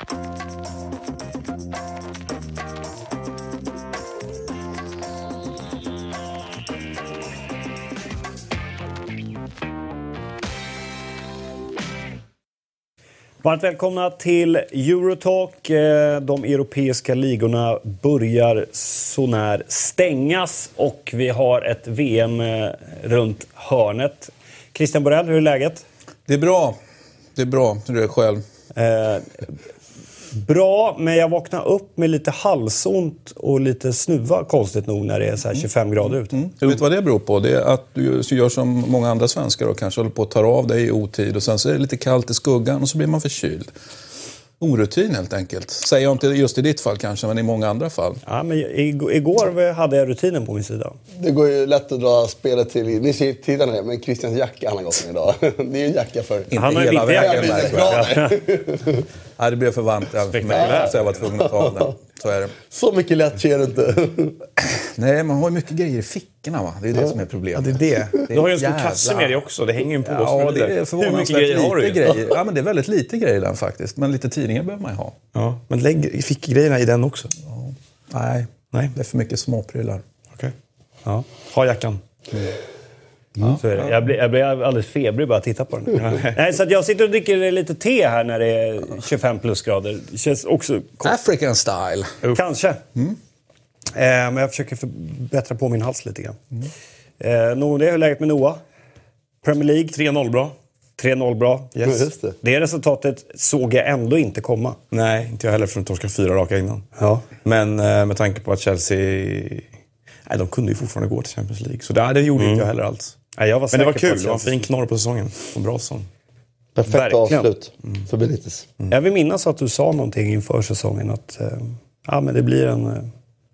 Varmt välkomna till Eurotalk. Eh, de europeiska ligorna börjar sånär stängas och vi har ett VM eh, runt hörnet. Christian Borell, hur är läget? Det är bra. Det är bra. Hur är det själv? Eh, bra, men jag vaknade upp med lite halsont och lite snuva konstigt nog när det är så här 25 grader ute. Mm. Du vet vad det beror på? Det är att du gör som många andra svenskar och kanske håller på att ta av dig i otid och sen så är det lite kallt i skuggan och så blir man förkyld. Orutin helt enkelt. Säger jag inte just i ditt fall kanske, men i många andra fall. Ja, men igår hade jag rutinen på min sida. Det går ju lätt att dra spelet till... Ni ser tittarna men Christians jacka han har gått med idag. Det är ju en jacka för... Inte han har hela vägen där, Nej, det blev för varmt för mig så jag var tvungen att ta av den. Så är det. Så mycket lätt sker det inte. Nej, man har ju mycket grejer i fickorna. Va? Det är det ja. som är problemet. Ja, det är det. du har ju en stor kasse med dig också. Det hänger ju på. Ja, det är Hur mycket grejer har du? Grejer. Ja, men det är väldigt lite grejer i den faktiskt. Men lite tidningar behöver man ju ha. Ja, men lägg fickgrejerna i den också. Ja. Nej, Nej, det är för mycket småprylar. Okej. Okay. Ja. Ha jackan. Mm. Är det. Jag, blir, jag blir alldeles febrig bara att titta på den. Nej, så jag sitter och dricker lite te här när det är 25 plusgrader. Det känns också... African style. Kanske. Mm. Eh, men jag försöker förbättra på min hals lite grann. Mm. Eh, nog det. Hur är läget med Noah? Premier League? 3-0 bra. 3-0 bra. Yes. Det. det resultatet såg jag ändå inte komma. Nej, inte jag heller för de torskade fyra raka innan. Ja. Men eh, med tanke på att Chelsea... Nej, de kunde ju fortfarande gå till Champions League. Så det, det gjorde mm. inte jag heller alls. Ja, jag var Men det var kul. Det var en fin knorr på säsongen. En bra säsong. Perfekt Verkligen. avslut mm. för Benitez. Mm. Jag vill minnas att du sa någonting inför säsongen att eh, ja, men det blir en, eh,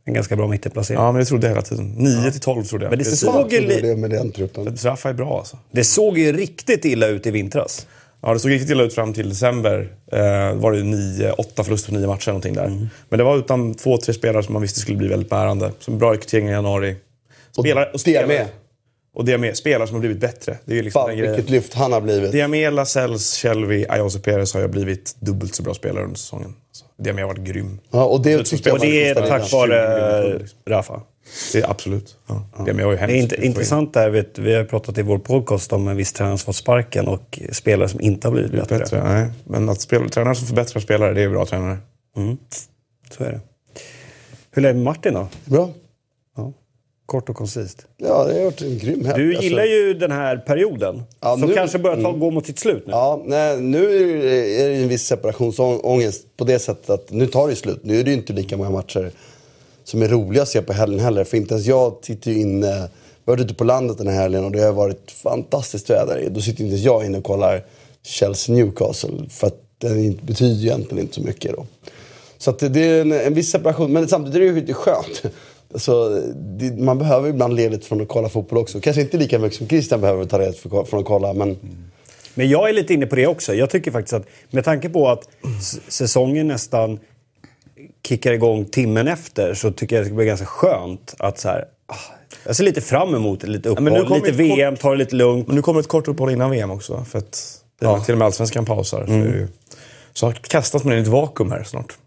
en ganska bra mittenplacering. Ja, men det trodde jag hela tiden. 9 ja. till 12 trodde jag. Men det, det såg ju det med den truppen. Raffa är bra alltså. Det såg ju riktigt illa ut i vintras. Ja, det såg riktigt illa ut fram till december. Eh, var det nio, åtta förluster på nio matcher någonting där. Mm. Men det var utan två, tre spelare som man visste skulle bli väldigt bärande. Som bra rekrytering i januari. Spelare, och, och spelare, och Diame, spelare som har blivit bättre. Det är liksom Fan, vilket lyft han har blivit. Diame, Lascelles, Shelby, Ayose Perez har ju blivit dubbelt så bra spelare under säsongen. Diame har varit grym. Ja, och det, det, och det är tack vare Rafa? Det är absolut. Ja. Ja. Det är int intressant där, vet, vi har pratat i vår podcast om en viss tränare som fått sparken och spelare som inte har blivit bättre. bättre nej. Men att spela, tränare som förbättrar spelare, det är bra tränare. Mm. Så är det. Hur är det med Martin då? Bra. Kort och koncist. Ja, det har varit en grym helg. Du gillar alltså... ju den här perioden. Ja, som nu... kanske börjar ta, mm. gå mot sitt slut nu. Ja, nej, nu är det en viss separationsångest på det sättet att nu tar det slut. Nu är det ju inte lika många matcher som är roliga att se på helgen heller. För inte ens jag sitter ju inne... Vi har varit ute på landet den här helgen och det har varit fantastiskt väder. Då sitter inte ens jag inne och kollar Chelsea-Newcastle. För att det betyder ju egentligen inte så mycket då. Så att det är en, en viss separation. Men samtidigt är det ju skönt. Alltså, det, man behöver ibland ledigt från att kolla fotboll också. Kanske inte lika mycket som Christian behöver ta ledigt från att kolla, men... Mm. Men jag är lite inne på det också. Jag tycker faktiskt att med tanke på att säsongen nästan kickar igång timmen efter så tycker jag att det blir ganska skönt att så här, ah, jag ser lite fram emot lite uppehåll, ja, lite VM, kort... ta det lite lugnt. Men nu kommer ett kort uppehåll innan VM också. För att ja. till och med Allsvenskan pausar. Mm. Så, så kastas man in i ett vakuum här snart.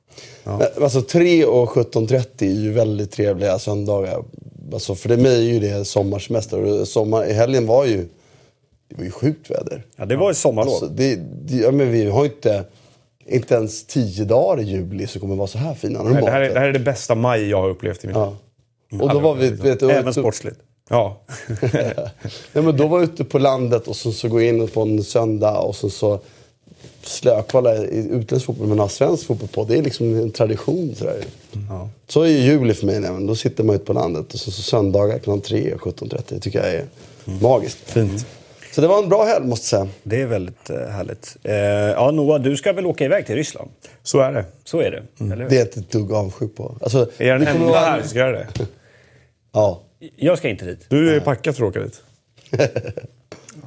Ja. Alltså 3 och 17.30 är ju väldigt trevliga söndagar. Alltså, för mig är ju det sommarsemester. Sommar, I helgen var ju... Det var ju sjukt väder. Ja, det var ju sommarlov. Alltså, det, det, ja, men vi har inte... Inte ens tio dagar i juli så kommer det vara så här fina. Nej, det, här är, det här är det bästa maj jag har upplevt i mitt liv. Ja. Och då var vi... Vet, Även sportsligt. Ja. Nej, men då var vi ute på landet och så, så går in på en söndag och så, så slökolla i utländsk fotboll men ha svensk fotboll på. Det är liksom en tradition. Sådär. Ja. Så är ju juli för mig. Nämligen. Då sitter man ute på landet och så, så söndagar klockan 3 och 17.30. Det tycker jag är mm. magiskt. Fint. Så det var en bra helg måste jag säga. Det är väldigt uh, härligt. Uh, ja, Noah, du ska väl åka iväg till Ryssland? Så är det. Så är det, mm. eller hur? Det är jag inte ett dugg avundsjuk på. Alltså, är jag den enda här som ska göra det? ja. Jag ska inte dit. Du är packad för att åka dit.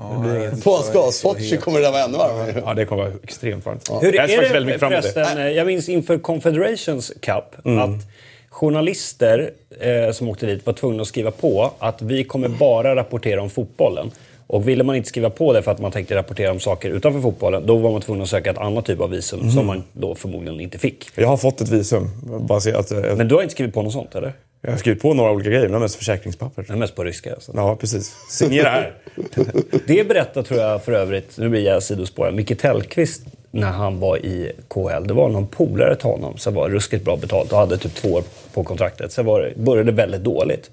Ja, Påskgas, Sochi kommer det där vara ännu varmare. Ja, det kommer vara extremt varmt. Ja. Hur jag är det förresten, det. jag minns inför Confederations Cup mm. att journalister eh, som åkte dit var tvungna att skriva på att vi kommer bara rapportera om fotbollen. Och ville man inte skriva på det för att man tänkte rapportera om saker utanför fotbollen, då var man tvungen att söka ett annat typ av visum som man då förmodligen inte fick. Jag har fått ett visum. Bara se att, eh, Men du har inte skrivit på något sånt, eller? Jag har skrivit på några olika grejer, men mest försäkringspapper. Är mest på ryska. Alltså. Ja, precis. Signera här. Det berättar tror jag för övrigt, nu blir jag sidospårad, Micke Tellqvist när han var i KL. Det var någon polare till honom som var ruskigt bra betalt och hade typ två år på kontraktet. Sen var det, började det väldigt dåligt.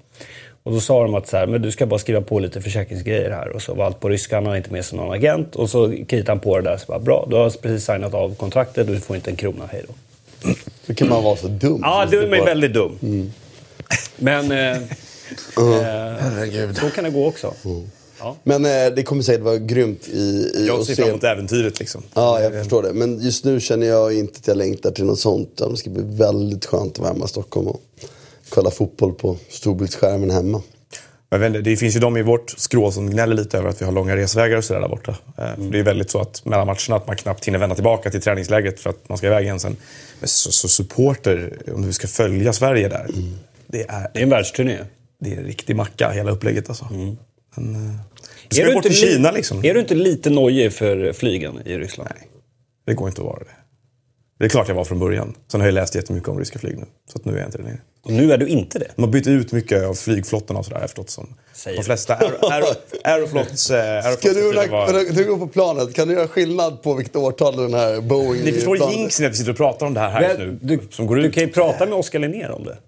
Och då sa de att så här, men du ska bara skriva på lite försäkringsgrejer här. Och så var allt på ryska, han hade inte med sig någon agent. Och så kritade han på det där. Så bara, bra, du har precis signat av kontraktet, du får inte en krona, hej då. Hur kan man vara så dum? Ja, du är bara- väldigt dum. Men eh, eh, så kan det gå också. Ja. Men eh, det kommer säkert vara grymt i, i Jag ser se- fram emot äventyret liksom. Ja, jag förstår det. Men just nu känner jag inte att jag längtar till något sånt. Det ska bli väldigt skönt att vara hemma i Stockholm och kolla fotboll på storbildsskärmen hemma. Jag vet inte, det finns ju de i vårt skrå som gnäller lite över att vi har långa resvägar och sådär där borta. Eh, för Det är väldigt så att mellan matcherna att man knappt hinner vända tillbaka till träningsläget för att man ska iväg igen sen. Men så, så supporter, om du ska följa Sverige där. Det, är, Det är en världsturné. det är en riktig macka, hela upplägget alltså. Men, eh, Är ska du du bort till Kina liksom? Är du inte lite nojig för flygen i Ryssland? Nej, det går inte att vara det. Det är klart jag var från början. Sen har jag läst jättemycket om ryska flyg nu. Så att nu är jag inte det längre. Och nu är du inte det. De har bytt ut mycket av flygflottorna och sådär efteråt. Som Säger de du. flesta Aero- Aero- Aeroflots... eh, Ska du, när du går på planet, kan du göra skillnad på vilket årtal den här Boeing... Ni förstår jinxen att vi sitter och pratar om det här, här nu. Du, som går du ut. kan ju prata med Oskar Linnér om det.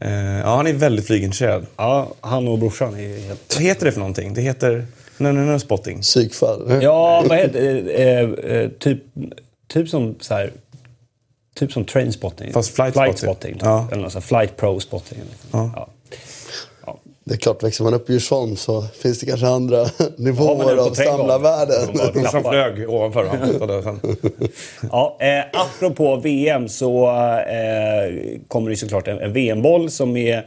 Eh, ja, han är väldigt flygintresserad. Ja, han och brorsan är helt... Vad heter det för någonting? Det heter... No, no, no, spotting. Psykfall. Ja, vad heter det? Eh, eh, typ, typ som så här... Typ som trainspotting. Fast flight spotting. spotting. typ. Ja. Eller något så här, flight pro spotting. Liksom. Ja. Ja. Det är klart, växer man upp i Djursholm så finns det kanske andra nivåer av samlarvärden. Brorsan flög ovanför sen. Ja, eh, apropå VM så eh, kommer det såklart en, en VM-boll som är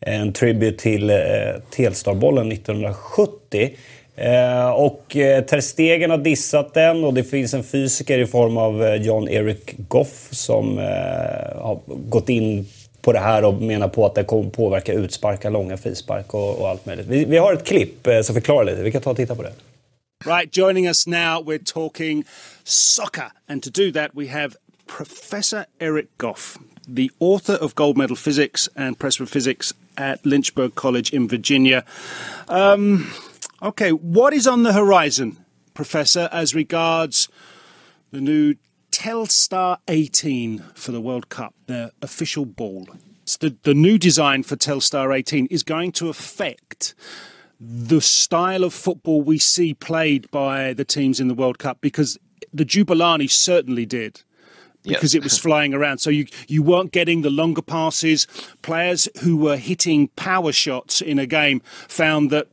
en tribute till eh, Telstarbollen 1970. Eh, och eh, Ter Stegen har dissat den och det finns en fysiker i form av eh, John Eric Goff som eh, har gått in på det här och menar på att det kommer påverka utsparkar, långa frispark och, och allt möjligt. Vi, vi har ett klipp eh, som förklarar lite. Vi kan ta och titta på det. Right, joining us now, we're talking soccer. And to do that, we have Professor Eric Goff, the author of Gold Medal Physics and Pressure Physics at Lynchburg College in Virginia. Um, okay, what is on the horizon, Professor, as regards the new Telstar 18 for the World Cup, the official ball? It's the, the new design for Telstar 18 is going to affect the style of football we see played by the teams in the World Cup because the Jubilani certainly did. Because it was flying around, so you you weren't getting the longer passes. Players who were hitting power shots in a game found that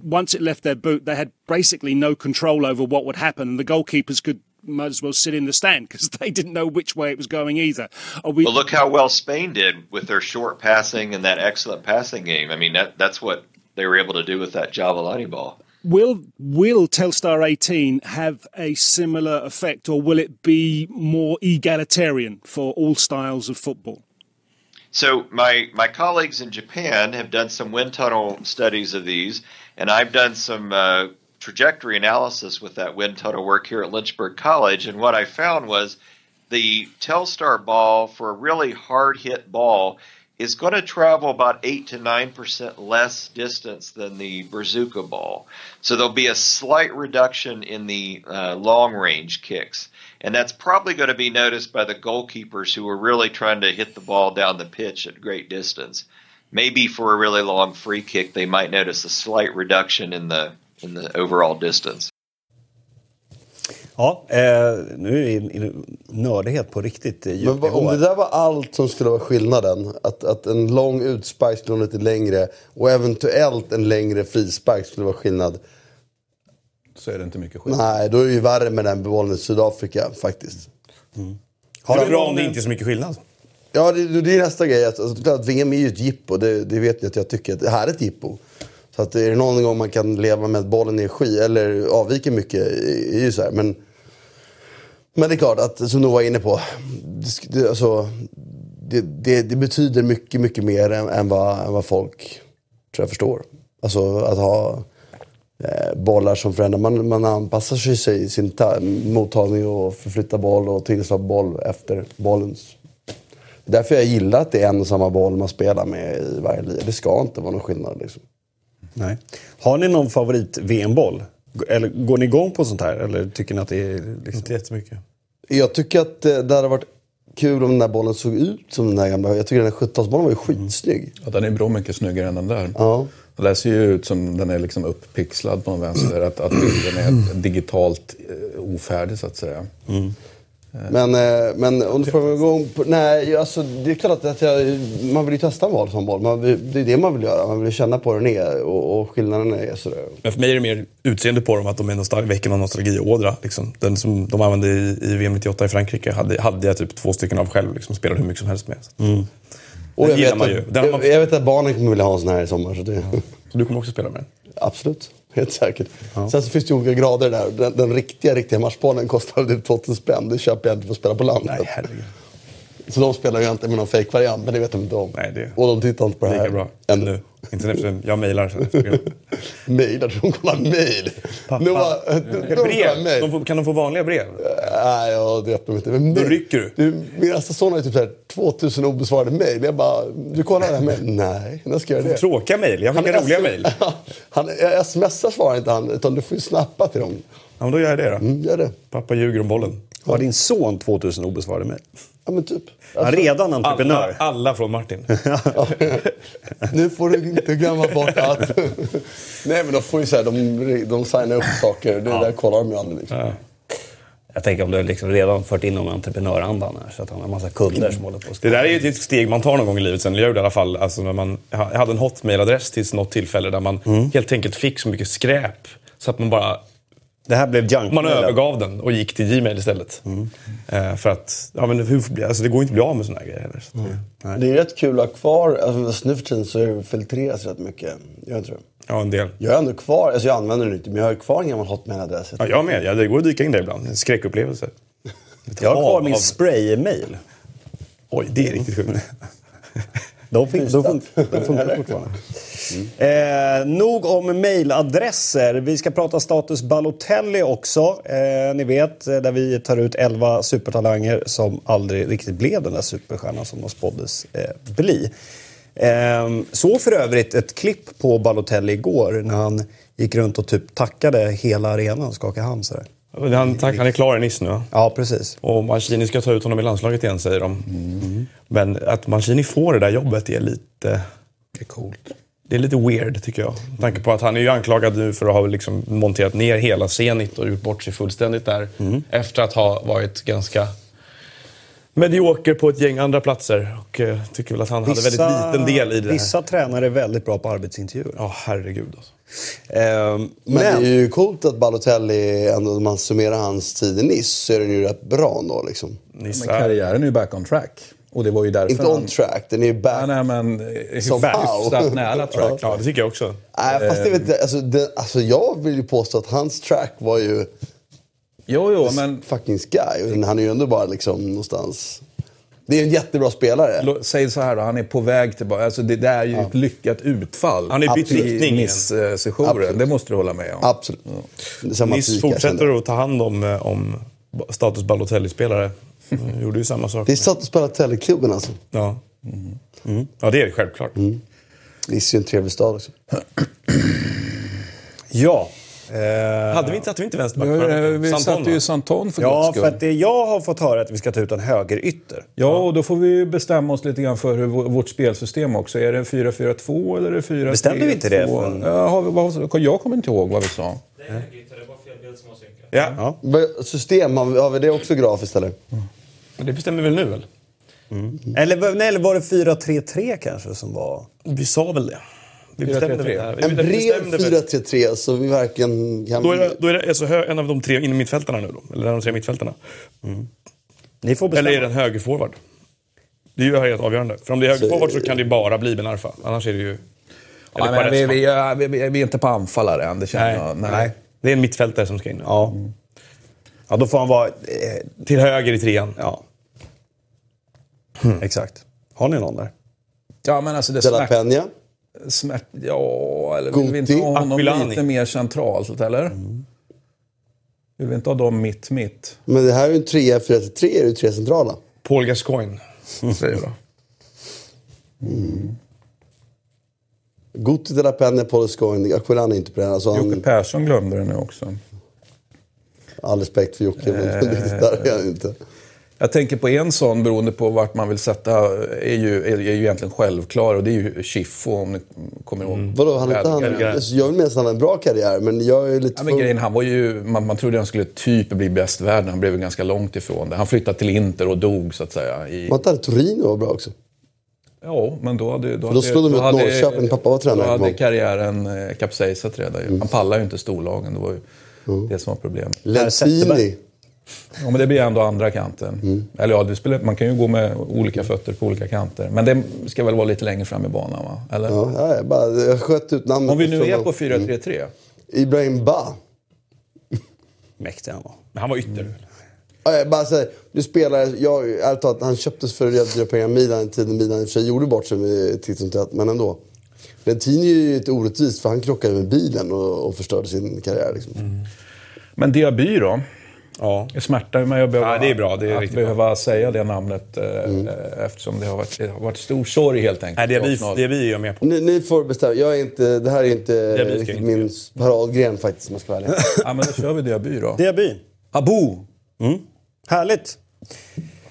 once it left their boot, they had basically no control over what would happen, and the goalkeepers could might as well sit in the stand because they didn't know which way it was going either. Are we, Well, look how well Spain did with their short passing and that excellent passing game. I mean, that that's what they were able to do with that Javelani ball. Will will Telstar 18 have a similar effect, or will it be more egalitarian for all styles of football? So my my colleagues in Japan have done some wind tunnel studies of these, and I've done some uh, trajectory analysis with that wind tunnel work here at Lynchburg College. And what I found was the Telstar ball for a really hard hit ball is going to travel about eight to nine percent less distance than the Bazooka ball. So there'll be a slight reduction in the uh, long range kicks. And that's probably going to be noticed by the goalkeepers who are really trying to hit the ball down the pitch at great distance. Maybe for a really long free kick, they might notice a slight reduction in the in the overall distance. Ja, eh, nu är det nördighet på riktigt eh, Men vad- om det där var allt som skulle vara skillnaden, att, att en lång utspark skulle vara lite längre och eventuellt en längre frispark skulle vara skillnad. Så är det inte mycket skit. Nej, då är det ju värre med den bollen i Sydafrika faktiskt. Har det är bra om det inte är så mycket skillnad. Ja, det, det är nästa grej. Alltså, klart att VM är ju ett jippo. Det, det vet ni att jag tycker att det här är ett jippo. Så att är det någon gång man kan leva med att bollen är sky eller avviker mycket, är ju så här. Men, men det är klart att, som du var inne på, det, alltså, det, det, det betyder mycket, mycket mer än, än, vad, än vad folk tror jag förstår. Alltså att ha eh, bollar som förändrar. Man, man anpassar sig, sig i sin ta- mottagning och förflyttar boll och tillslag boll efter bollens. Därför jag gillar att det är en och samma boll man spelar med i varje liga. Det ska inte vara någon skillnad liksom. Nej. Har ni någon favorit-VM-boll? Eller går ni igång på sånt här? Eller tycker ni att det är... Liksom... Inte jättemycket. Jag tycker att eh, det hade varit kul om den där bollen såg ut som den där gamla. Jag tycker den där 70-talsbollen var ju skitsnygg. Ja, den är bra mycket snyggare än den där. Ja. Den ser ju ut som den är liksom upppixlad på en vänster. Att, att den är digitalt eh, ofärdig så att säga. Men, eh, men om du får igång på, Nej, alltså, det är klart att jag, man vill ju testa en boll som boll. Man vill, det är det man vill göra. Man vill känna på hur den är och, och skillnaden är sådär. Men för mig är det mer utseende på dem, att de är nostal- väcker någon nostalgiådra. Liksom. Den som de använde i, i VM 98 i Frankrike hade, hade jag typ två stycken av själv. Liksom, spelade hur mycket som helst med. Och Den jag vet, man ju. att, Den har man- jag, jag vet att barnen kommer vilja ha en sån här i sommar. Så det, Så du kommer också spela med den? Absolut, helt säkert. Sen så finns det olika grader där. Den, den riktiga, riktiga matchbollen kostar typ 2000 spänn. Det köper jag inte för att spela på landet. Nej, herregud. Så de spelar ju inte med någon fake-variant, men det vet de inte om. Nej, det- Och de tittar inte på det här Lika bra. ännu. Inte eftersom jag mejlar efter tror de kollar mail. Nu var, kollar Brev? De får, kan de få vanliga brev? Nej, jag vet nog inte. Men Då rycker du. du min äldsta son har ju typ så här 2000 obesvarade mejl. Jag bara, du kollar det här med? Nej, när ska jag göra det? Tråkiga mejl. Jag skickar roliga mejl. Han, smsar svarar inte han, utan du får ju snappa till dem. Ja, men då gör jag det då. Mm, gör det. Pappa ljuger om bollen. Har din son 2000 obesvarade mejl? Ja, men typ. Är redan Alla, entreprenör. alla från Martin. Nu får du inte glömma bort att... Nej, men de får ju så här, de, de signar upp saker. Det där kollar de ju aldrig. Liksom. Jag tänker om du liksom redan fört in någon entreprenörandan här så att han har en massa kunder som håller på och Det där är ju ett steg man tar någon gång i livet sen. Jag gjorde i alla fall, alltså när man, jag hade en hotmail-adress till något tillfälle där man helt enkelt fick så mycket skräp så att man bara Det här blev junk man övergav den och gick till Gmail istället. Eh, för att, ja men hur, alltså det går inte att bli av med såna här grejer heller. Så att- Det är rätt kul att ha kvar, alltså, nu för tiden så är filtreras rätt mycket. Jag tror Ja, en del. Jag har ändå kvar, alltså jag använder den inte, men jag har kvar en gammal hotmail-adress. Ja, jag med. Ja, det går att dyka in där ibland. En skräckupplevelse. Jag har kvar min spray-mail. Oj, det är riktigt sjukt. De, fin- de, fun- de funkar fortfarande. Eh, nog om mailadresser. Vi ska prata status Balotelli också. Eh, ni vet, eh, där vi tar ut 11 supertalanger som aldrig riktigt blev den där superstjärnan som de spåddes eh, bli. Eh, så för övrigt ett klipp på Balotelli igår när han gick runt och typ tackade hela arenan och skakade hand. Så där. Han, tack, han är klar i Nice nu. Ja, precis. Och Mancini ska ta ut honom i landslaget igen, säger de. Men att Mancini får det där jobbet är lite... Det är coolt. Det är lite weird, tycker jag. Med tanke på att han är ju anklagad nu för att ha liksom monterat ner hela Zenit och gjort bort sig fullständigt där. Efter att ha varit ganska medioker på ett gäng andra platser. Och eh, tycker väl att han hade väldigt liten del i det här. Vissa tränare är väldigt bra på arbetsintervjuer. Ja, herregud alltså. Ehm, Men, men, det är ju coolt att Balotelli, ändå om man summerar hans tid i Nice, så är den ju rätt bra ändå liksom. Men karriären är ju back on track. Och det var ju därför Inte on han... track, den är ju back. Ja, nej, men eh, hyfsat nära track. Ja, det tycker jag också. Nej, fast det vet jag, alltså, det, alltså jag vill ju påstå att hans track var ju Jo, jo, men fucking sky. Han är ju ändå bara liksom någonstans... Det är en jättebra spelare. Säg så här då, han är på väg tillbaka. Alltså det, det är ju ett lyckat utfall. Han ju bytt i riktning. Nice-sessionen. Absolut. Det måste du hålla med om. Absolut. Är jag känner. fortsätter att ta hand om, eh, om status Balotelli-spelare. De gjorde ju samma sak. Det är spela Teleklubben alltså. Ja. Mm. ja, det är det självklart. Nice är ju en trevlig stad också. ja. Eh, Hade vi inte, hade vi inte vänsterback förra eh, veckan? vi Santon, satte ju? Santon för ja, för att det jag har fått höra är att vi ska ta ut en högerytter. Ja, och då får vi ju bestämma oss lite grann för hur vå- vårt spelsystem också. Är det 4-4-2 eller är det 4 Bestämde vi inte det för en- Ja, har vi, vad, jag kommer inte ihåg vad vi sa. Ja, Ja. Vad- System, har vi, har vi det också grafiskt eller? men det bestämmer vi väl nu väl? Eller, var- nej, eller var det 4-3-3 kanske som var... Vi sa väl det. Vi 4-3-3. bestämde väl det. här. Vi En bred bestämde väl- 4-3-3 så vi verkligen kan... Då är det, då är det alltså en av de tre inom mittfältarna nu då? Eller en av de tre mittfältarna? Ni får bestämma. Eller är det en högerforward? Det är ju helt avgörande. För om det är högerforward så kan det bara bli Ben Arfa. Annars är det ju... Eller Ja, men vi, vi, ja, vi, vi, vi är inte på anfallare än, det känner Nej, jag. nej. Det är en mittfältare som ska in. Ja. Ja, då får han vara... Eh, Till höger i trean. ja. Exakt. Har ni någon där? Ja, men alltså det De La snack... Peña. Smärt... Ja, eller vill vi inte ha honom Aquilani. lite mer centralt, eller? Vill vi inte ha dem mitt, mitt? Men det här är ju en 3 4 3 är det ju tre centrala. Paul Gascoigne, säger jag då. Guti, De La Penne, Paul Scoin, Aquilani är inte på den. Alltså, Jocke han, Persson glömde det nu också. all respekt för Jocke, men riktigt där är han inte. Jag tänker på en sån, beroende på vart man vill sätta, är ju, är, är ju egentligen självklar och det är ju Schiffo om ni kommer ihåg. Vadå, han, inte han, Väl- alltså, jag vill minnas att han har en bra karriär, men jag är lite Ja, men grejen, han var ju, man, man trodde han skulle typ bli bäst i världen. Han blev ganska långt ifrån det. Han flyttade till Inter och dog så att säga. I, Var inte han Torino var bra också? ja, men då hade... Då, då slog de ut hade- Norrköping. Pappa var tränare, Då hade karriären eh, kapsejsat redan. ju. Han pallade ju inte storlagen. Det var ju Mm. det som var problemet. Lentini. Ja, men det blir ändå andra kanten. Mm. Eller ja, det spelar, man kan ju gå med olika fötter på olika kanter. Men det ska väl vara lite längre fram i banan, va? Eller? Ja, ja, jag, bara, jag sköt ut namnet. Om vi nu är från- på 4-3-3. Ibrahim Ba. Mäktig han var. Men han var ytter. Ja, jag bara säger, du spelar, jag, ärligt talat, han köptes för rätt dyra pengar. Milan, tiden Milan i och för sig gjorde bort sig med titt som tätt, men ändå. Lentini är ju lite orättvist för han krockade med bilen och, och förstörde sin karriär. Liksom. Men Diaby då? Ja. Det smärtar mig att behöva, Ja, det är bra. Det är att behöva säga det namnet eh, Mm. eh, eftersom det har varit, det har varit stor sorg helt enkelt. Nej, Diaby, Arsenal. Diaby är jag med på. Ni, ni får bestämma. Jag är inte, det här är inte blir riktigt inte min paradgren faktiskt, om jag ska vara ärlig. Ja, men då kör vi Diaby då. Diaby. Abo! Härligt.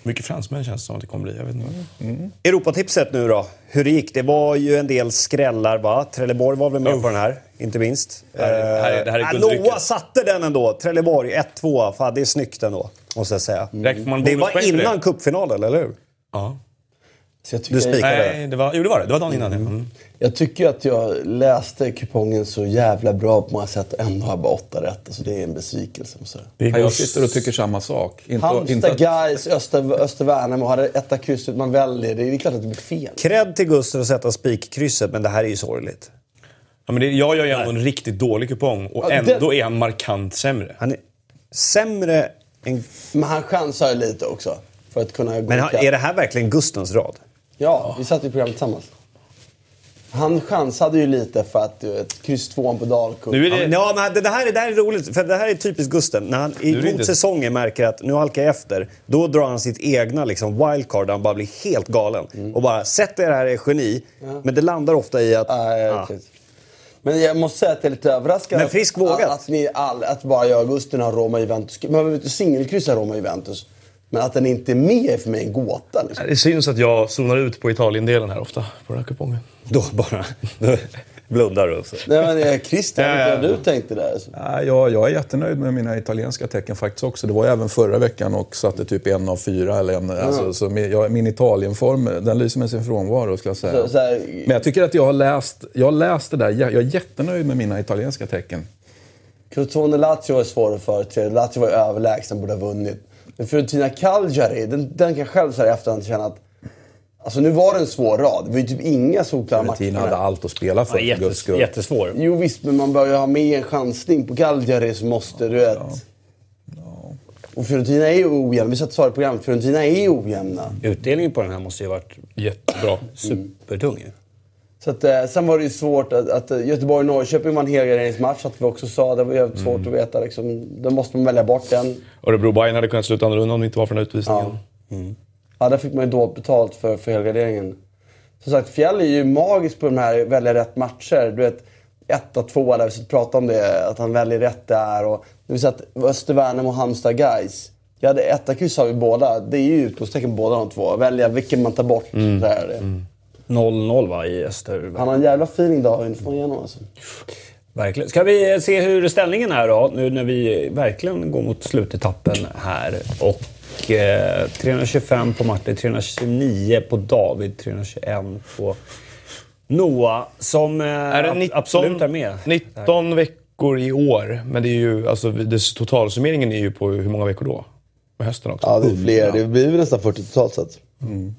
Mycket fransmän känns det som att det kommer bli. Jag vet inte. Europatipset nu då. Hur det gick? Det var ju en del skrällar va? Trelleborg var väl med på den här, inte minst. här är- det här är- det här är Eh, guldrycket. Noah satte den ändå. Trelleborg 1-2. Fan, det är snyggt ändå, måste jag säga. Man Det var innan cupfinalen, eller hur? Ja. Så jag, Du spikade det. Nej, det var, jo, det var det. Det var dagen innan. Mm. jag tycker att jag läste kupongen så jävla bra på många sätt och ändå har jag bara åtta rätt. Alltså, det är en besvikelse. måste jag säga. Det Ja, går jag sitter och tycker samma sak. Inte, Halmstad, att, Gais, Öster, Östervärnamo hade etta krysset. Man väljer. Det är klart att det blir fel. Cred till Gustav att sätta spikkrysset, men det här är ju sorgligt. Ja, men det, jag gör ju ändå en riktigt dålig kupong och Ja, ändå det- är han markant sämre. Han är sämre än... Men han chansar ju lite också. För att kunna gå Men är det här verkligen Gustavs rad? Ja, vi satt i programmet tillsammans. Han chansade ju lite för att du vet, kryss tvåan på Dalkurd. Nu är Ja, det, men, ja, men det, här är, det här är roligt, för det här är typiskt Gusten. När han i inte- säsongen märker att nu halkar jag efter, då drar han sitt egna liksom, wildcard där han bara blir helt galen. Mm. Och bara, sätter det här är geni, men det landar ofta i att... Nej, ja. precis. Men jag måste säga att jag är lite överraskad. Men frisk vågat. Att, att, ni all, att bara jag och Augusten har Roma Juventus. Man behöver inte singelkryssa Roma Juventus. Men att den inte är med är för mig en gåta. Liksom. det syns att jag zonar ut på Italien-delen här ofta på den här kupongen. Då bara då blundar du. Så. Nej men eh, Christian, Ja, ja, du vad du tänkte där? Alltså. ja, jag, jag är jättenöjd med mina italienska tecken faktiskt också. Det var jag även förra veckan och satte typ en av fyra. Eller en, alltså, så min, jag, min Italienform, den lyser med sin frånvaro skulle jag säga. Så, så här, Men jag tycker att jag har läst, jag har läst det där. Jag, jag är jättenöjd med mina italienska tecken. Crotone Lazio var svår att förutse. Lazio var överlägsen, borde ha vunnit. Men Fiorentina Cagliari, den, den kan jag själv så här i efterhand känna att... Alltså nu var det en svår rad. Det var ju typ inga solklara matcher. Fiorentina hade allt att spela för, Ja, för guds jättes, skull. jättesvår. Jo visst, men man bör ju ha med en chansning på Cagliari så måste du vet... Och Fiorentina är ju ojämna. Vi satt och sa det i programmet. Fiorentina är ju ojämna. Utdelningen på den här måste ju ha varit Jättebra. supertung ju. Så att, eh, sen var det ju svårt att, att eh, Göteborg-Norrköping var en helgarderingsmatch, att vi också sa. Det var jävligt svårt att veta. Liksom, då måste man välja bort den. Örebro-Bayern hade kunnat sluta andra rundan om det inte var för den utvisningen. Ja. Ja, där fick man ju dåligt betalt för, för helgarderingen. Som sagt, Fjäll är ju magisk på de här välja rätt matcher. Du vet, etta, tvåa, där vi pratade om det. Att han väljer rätt där. Och när vi satt Östervärnemo och Halmstad guys. Jag hade etta kryss har vi båda. Det är ju utgångstecken på båda de två. Välja vilken man tar bort. Så är det. 0-0 va, i Öster... Han har en jävla feeling får man igenom alltså. Verkligen. Ska vi se hur ställningen är då, nu när vi verkligen går mot slutetappen här. Och eh, 325 på Martin, 329 på David, 321 på Noah. Som eh, Är det ab- 19, absolut är med. 19 veckor i år, men det är ju, alltså, det, totalsummeringen är ju på hur många veckor då? På hösten också. Ja, det är fler. Det blir nästan 40 totalt sett.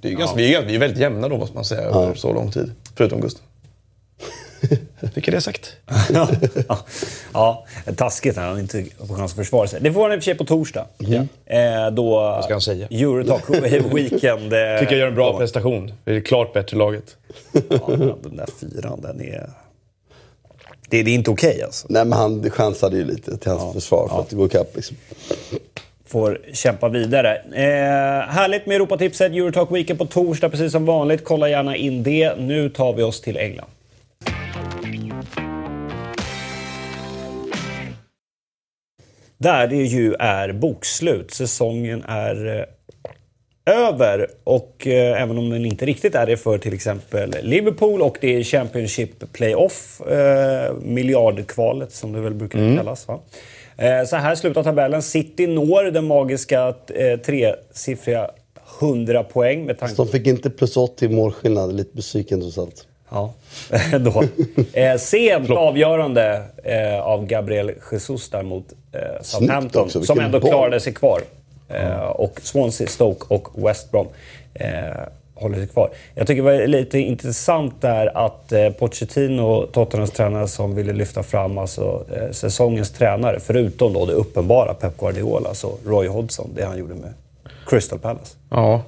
Det är ju ganska, vi, är, vi är väldigt jämna då, måste man säga, över så lång tid. Förutom Gustav. Fick jag det sagt? ja, ja, taskigt när han inte får chans att försvara sig. Det får han i och för sig på torsdag. Eh, då Vad ska han säga? Eurotalk Weekend... Eh, Tycker jag gör en bra då- prestation. Det är klart bättre laget. Ja, den där fyran, den är... Det, det är inte okej alltså. Nej, men han chansade ju lite till hans försvar för att gå ikapp. Liksom. Får kämpa vidare. Eh, härligt med Europatipset. Eurotalk Weekend på torsdag precis som vanligt. Kolla gärna in det. Nu tar vi oss till England. Där det ju är bokslut. Säsongen är eh, över och eh, även om den inte riktigt är det för till exempel Liverpool och det är Championship Playoff, eh, miljardkvalet som det väl brukar kallas. Va? Eh, så här slutar tabellen. City når den magiska eh, tresiffriga 100 poäng med tanke Så de fick inte plus 80 i målskillnad. Lite besviken trots allt. Ja, då. Eh, sent avgörande eh, av Gabriel Jesus där mot eh, Southampton. som ändå klarade sig kvar. Eh, och Swansea, Stoke och West Brom håller sig kvar. Jag tycker det var lite intressant där att eh, Pochettino, Tottenhams tränare, som ville lyfta fram alltså, eh, säsongens tränare, förutom då det uppenbara Pep Guardiola, så Roy Hodgson, det han gjorde med Crystal Palace. Ja.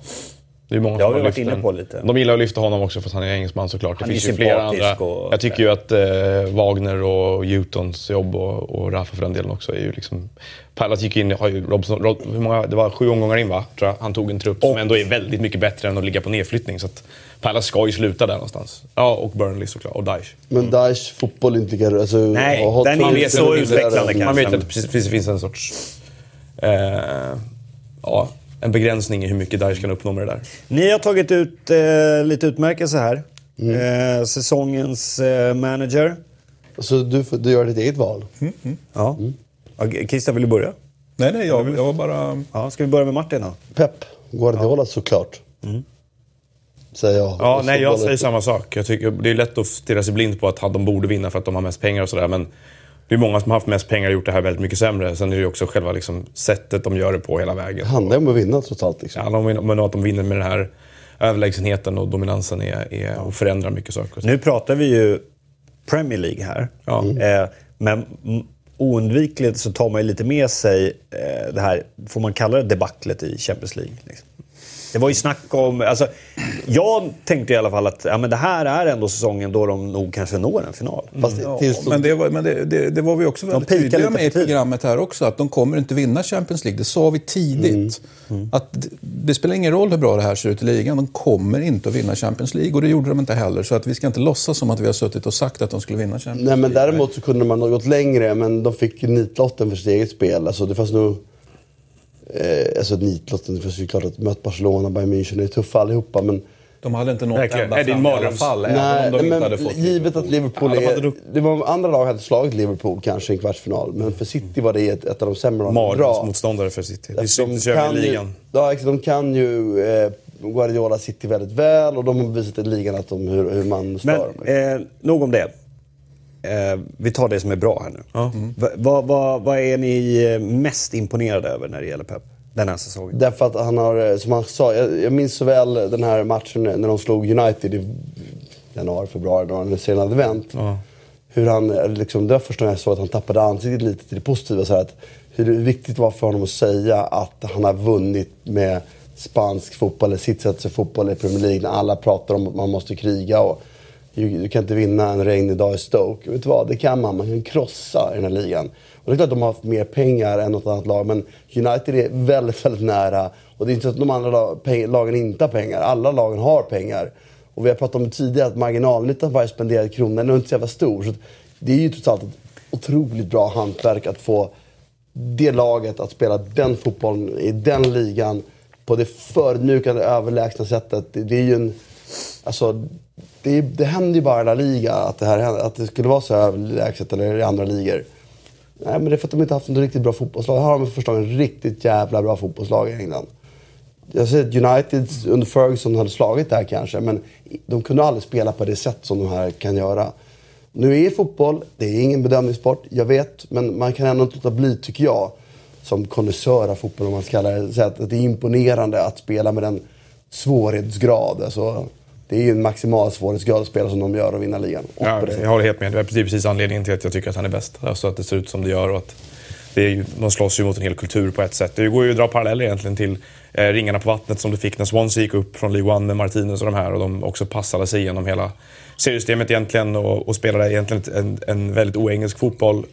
Det är många Det har varit inne på lite. De gillar att lyfta honom också för att han är engelsman såklart. Han det är finns ju flera andra. och- Jag tycker ju att eh, Wagner och Utons jobb och, och Rafa för den delen också är ju liksom... Pallas gick in, har ju Robson, Rob, hur många, det var sju omgångar in va? Tror jag. Han tog en trupp som ändå är väldigt mycket bättre än att ligga på nedflyttning. Så att Pallas ska ju sluta där någonstans. Ja, och Burnley såklart. Och Daesh. Men Daesh fotboll är inte lika... Alltså, Nej, den är inte så utvecklande kanske. Man vet att det finns en sorts... Eh, ja, en begränsning i hur mycket Daesh kan uppnå med det där. Ni har tagit ut eh, lite utmärkelse här. Eh, säsongens eh, manager. Så du, du gör ditt eget val? Ja. ja. Christian, vill du börja? Nej, nej, jag, jag var bara... Ja, ska vi börja med Martin då? Pep. Guardiola såklart. Säger jag. Ja, nej, jag säger samma sak. Jag tycker, det är lätt att stirra sig blind på att de borde vinna för att de har mest pengar och sådär. Men det är många som har haft mest pengar och gjort det här väldigt mycket sämre. Sen är det ju också själva liksom, sättet de gör det på hela vägen. Det handlar om att vinna trots allt. Liksom. om men att de vinner med den här överlägsenheten och dominansen är, är, och förändrar mycket saker. Nu pratar vi ju Premier League här. Ja. Eh, men mm, oundvikligt så tar man ju lite med sig eh, det här, får man kalla det debaclet i Champions League? Liksom. Det var ju snack om... Alltså, jag tänkte i alla fall att ja, men det här är ändå säsongen då de nog kanske når en final. Fast det- tills, Men, det var, men det, det, det var vi också väldigt tydliga med i programmet här också. Att de kommer inte vinna Champions League. Det sa vi tidigt. Att det, spelar ingen roll hur bra det här ser ut i ligan. De kommer inte att vinna Champions League. Och det gjorde de inte heller. Så att vi ska inte låtsas som att vi har suttit och sagt att de skulle vinna Champions nej, men League. däremot så kunde man ha gått längre. Men de fick ju nitlotten för sitt eget spel. Alltså, det fanns nog... Eh, alltså nitlotten, det fanns ju klart att möta Barcelona, Bayern München, det är tuffa allihopa. Men De hade inte nått Verkligen. ända Är det fram i alla fall. Nej, även om de inte men hade fått givet att Liverpool Ja, de hade är... nog- Det var, andra lag hade slagit Liverpool kanske i en kvartsfinal. Men för City var det ett, ett av de sämre lagen. Mardrömsmotståndare för City. Det över kan ju- ligan. Ja. De kan ju eh, Guardiola City väldigt väl och de har bevisat i ligan att de, hur, hur man stör. Men eh, nog om det. Eh, vi tar det som är bra här nu. Va- Vad vad- vad är ni eh, mest imponerade över när det gäller Pep? Den här säsongen. Därför att han har, eh, som han sa, jag, jag minns så väl den här matchen när de slog United i januari, februari, när serien hade vänt. Hur han, eh, liksom, det var första gången jag såg att han tappade ansiktet lite till det positiva. Så här, att hur viktigt det var för honom att säga att han har vunnit med spansk fotboll, eller sitt sätt fotboll i Premier League. När alla pratar om att man måste kriga och du, kan inte vinna en regnig dag i Stoke. Vet du vad, det kan man. Man kan krossa i den här ligan. Och det är klart att de har haft mer pengar än något annat lag, men United är väldigt, väldigt nära. Och det är inte så att de andra lagen inte har pengar. Alla lagen har pengar. Och vi har pratat om det tidigare, att marginalnyttan varje spenderad krona är inte så jävla stor. Så det är ju trots allt ett otroligt bra hantverk att få det laget att spela den fotbollen i den ligan på det förödmjukande, överlägsna sättet. Det, det är ju en... Alltså, det, det händer ju bara i La Liga att det, här, att det skulle vara så överlägset eller i andra ligor. Nej, men det är för att de inte haft något riktigt bra fotbollslag. Här har de förstås en riktigt jävla bra fotbollslag i England. Jag säger att United under Ferguson hade slagit det här kanske, men de kunde aldrig spela på det sätt som de här kan göra. Nu är fotboll, det är ingen bedömningssport, jag vet, men man kan ändå inte låta bli, tycker jag, som konnässör av fotboll, om man ska kalla det, säga att det är imponerande att spela med den svårighetsgrad. Alltså, det är ju en maximal svårighetsgrad att spela som de gör och vinna ligan. Och Ja, jag håller helt med. Det är precis anledningen till att jag tycker att han är bäst. Alltså att det ser ut som det gör och att det är ju, de slåss ju mot en hel kultur på ett sätt. Det går ju att dra paralleller egentligen till eh, ringarna på vattnet som du fick när Swansea gick upp från League One med Martinez och de här och de också passade sig igenom hela seriesystemet egentligen och, och spelade egentligen en, en väldigt oengelsk fotboll.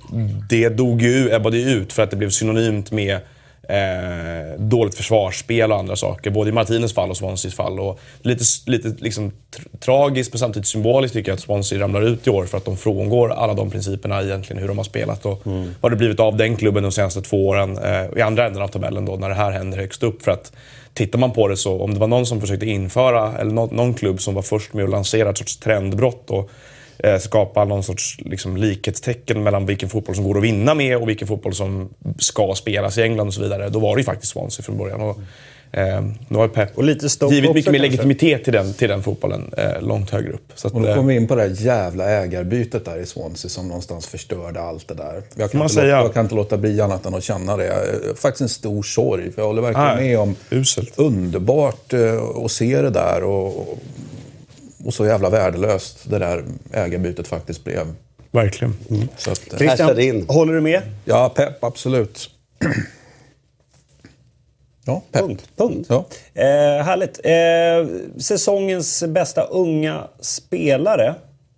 Det dog ju, ebbade ju ut för att det blev synonymt med eh, dåligt försvarsspel och andra saker. Både i Martinez fall och Swanseas fall. Och lite lite liksom tr- tragiskt men samtidigt symboliskt tycker jag att Swansea ramlar ut i år för att de frångår alla de principerna egentligen hur de har spelat och vad det blivit av den klubben de senaste två åren eh, i andra änden av tabellen då när det här händer högst upp. För att tittar man på det så om det var någon som försökte införa, eller någon, någon klubb som var först med att lansera ett sorts trendbrott och eh, skapa någon sorts liksom, likhetstecken mellan vilken fotboll som går att vinna med och vilken fotboll som ska spelas i England och så vidare. Då var det ju faktiskt Swansea från början. Och, eh, nu har Pep Och lite givit mycket mer legitimitet till den, till den fotbollen eh, långt högre upp. Så att, Och då eh, kommer vi in på det här jävla ägarbytet där i Swansea som någonstans förstörde allt det där. Jag kan, man inte, säga. låta, jag kan inte låta bli annat än att känna det. Eh, Faktiskt en stor sorg, för jag håller verkligen Nej, med om uselt. underbart eh, att se det där och, och så jävla värdelöst det där ägarbytet faktiskt blev. verkligen. Så att, Christian, håller du med? ja, pepp, absolut. Ja, pepp. Punkt. Punkt. Ja. Eh, härligt. Eh, säsongens bästa unga spelare.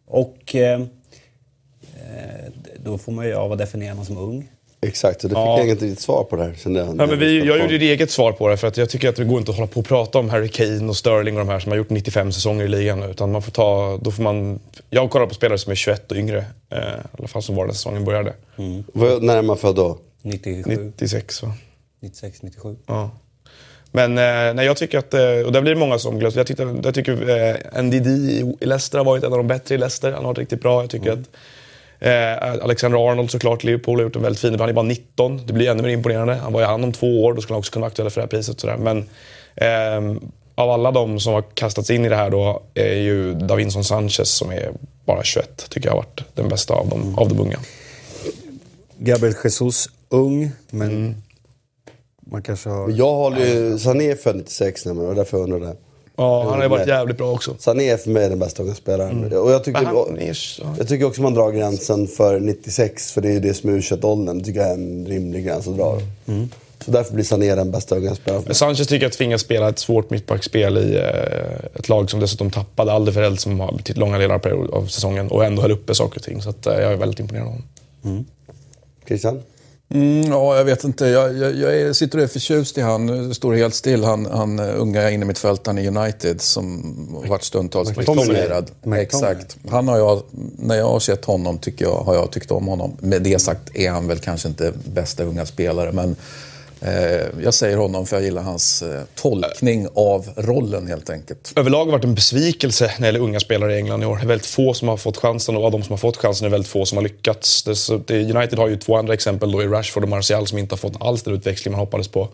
Och eh, eh, då får man ju av vad definierar man som ung. Exakt, och det fick Ja. jag inget riktigt svar på där. Kände jag, Ja, men vi, jag gjorde ett eget svar på det för att jag tycker att det går inte att hålla på och prata om Harry Kane och Sterling och de här som har gjort 95 säsonger i ligan nu. Utan man får ta, då får man, jag kollar på spelare som är 21 och yngre. Eh, I alla fall som var när säsongen började. Vad- När är man född då? 97, 96 va? 96, 97. Ja. Men eh, nej, jag tycker att, eh, och där blir det många som glöms. Jag, tyckte, jag tycker eh, Ndidi i Leicester har varit en av de bättre i Leicester. Han har varit riktigt bra. Jag tycker att eh, Alexander Arnold såklart, Liverpool har gjort en väldigt fin. Han är bara 19. Det blir ännu mer imponerande. Han var ju han om två år, då skulle han också kunna vara aktuell för det här priset. Sådär. Men ehm, av alla de som har kastats in i det här då är ju Davinson Sanchez som är bara 21, tycker jag har varit den bästa av dem, av de unga. Gabriel Jesus, ung, men Mm. man kanske har... Jag håller ju... Sané är född 96 nämligen, och därför undrar jag det. Ja, han har ju varit jävligt bra också. Sané är för mig den bästa spelaren. Och jag tycker, han jag tycker också man drar gränsen för 96, för det är ju det som är u åldern Det tycker jag är en rimlig gräns att dra. Så därför blir Sané den bästa spelaren. Sanchez tycker jag tvingas spela ett svårt mittbackspel i eh, ett lag som dessutom tappade Alderweireld som har betytt långa delar av- säsongen och ändå höll uppe saker och ting. Så eh, jag är väldigt imponerad av honom. Christian? Mm, ja, jag vet inte. Jag, jag, jag sitter och är förtjust i han. Står helt still. Han, han eh, unga inne mitt i United som har varit stundtals kritiserad. Exakt. Han har jag, när jag har sett honom tycker jag, har jag tyckt om honom. Med det sagt är han väl kanske inte bästa unga spelare. Men Eh, jag säger honom för jag gillar hans eh, tolkning av rollen helt enkelt. Överlag har det varit en besvikelse när det gäller unga spelare i England i år. Det är väldigt få som har fått chansen och av de som har fått chansen är det väldigt få som har lyckats. United har ju två andra exempel då i Rashford och Martial som inte har fått alls den utväxling man hoppades på.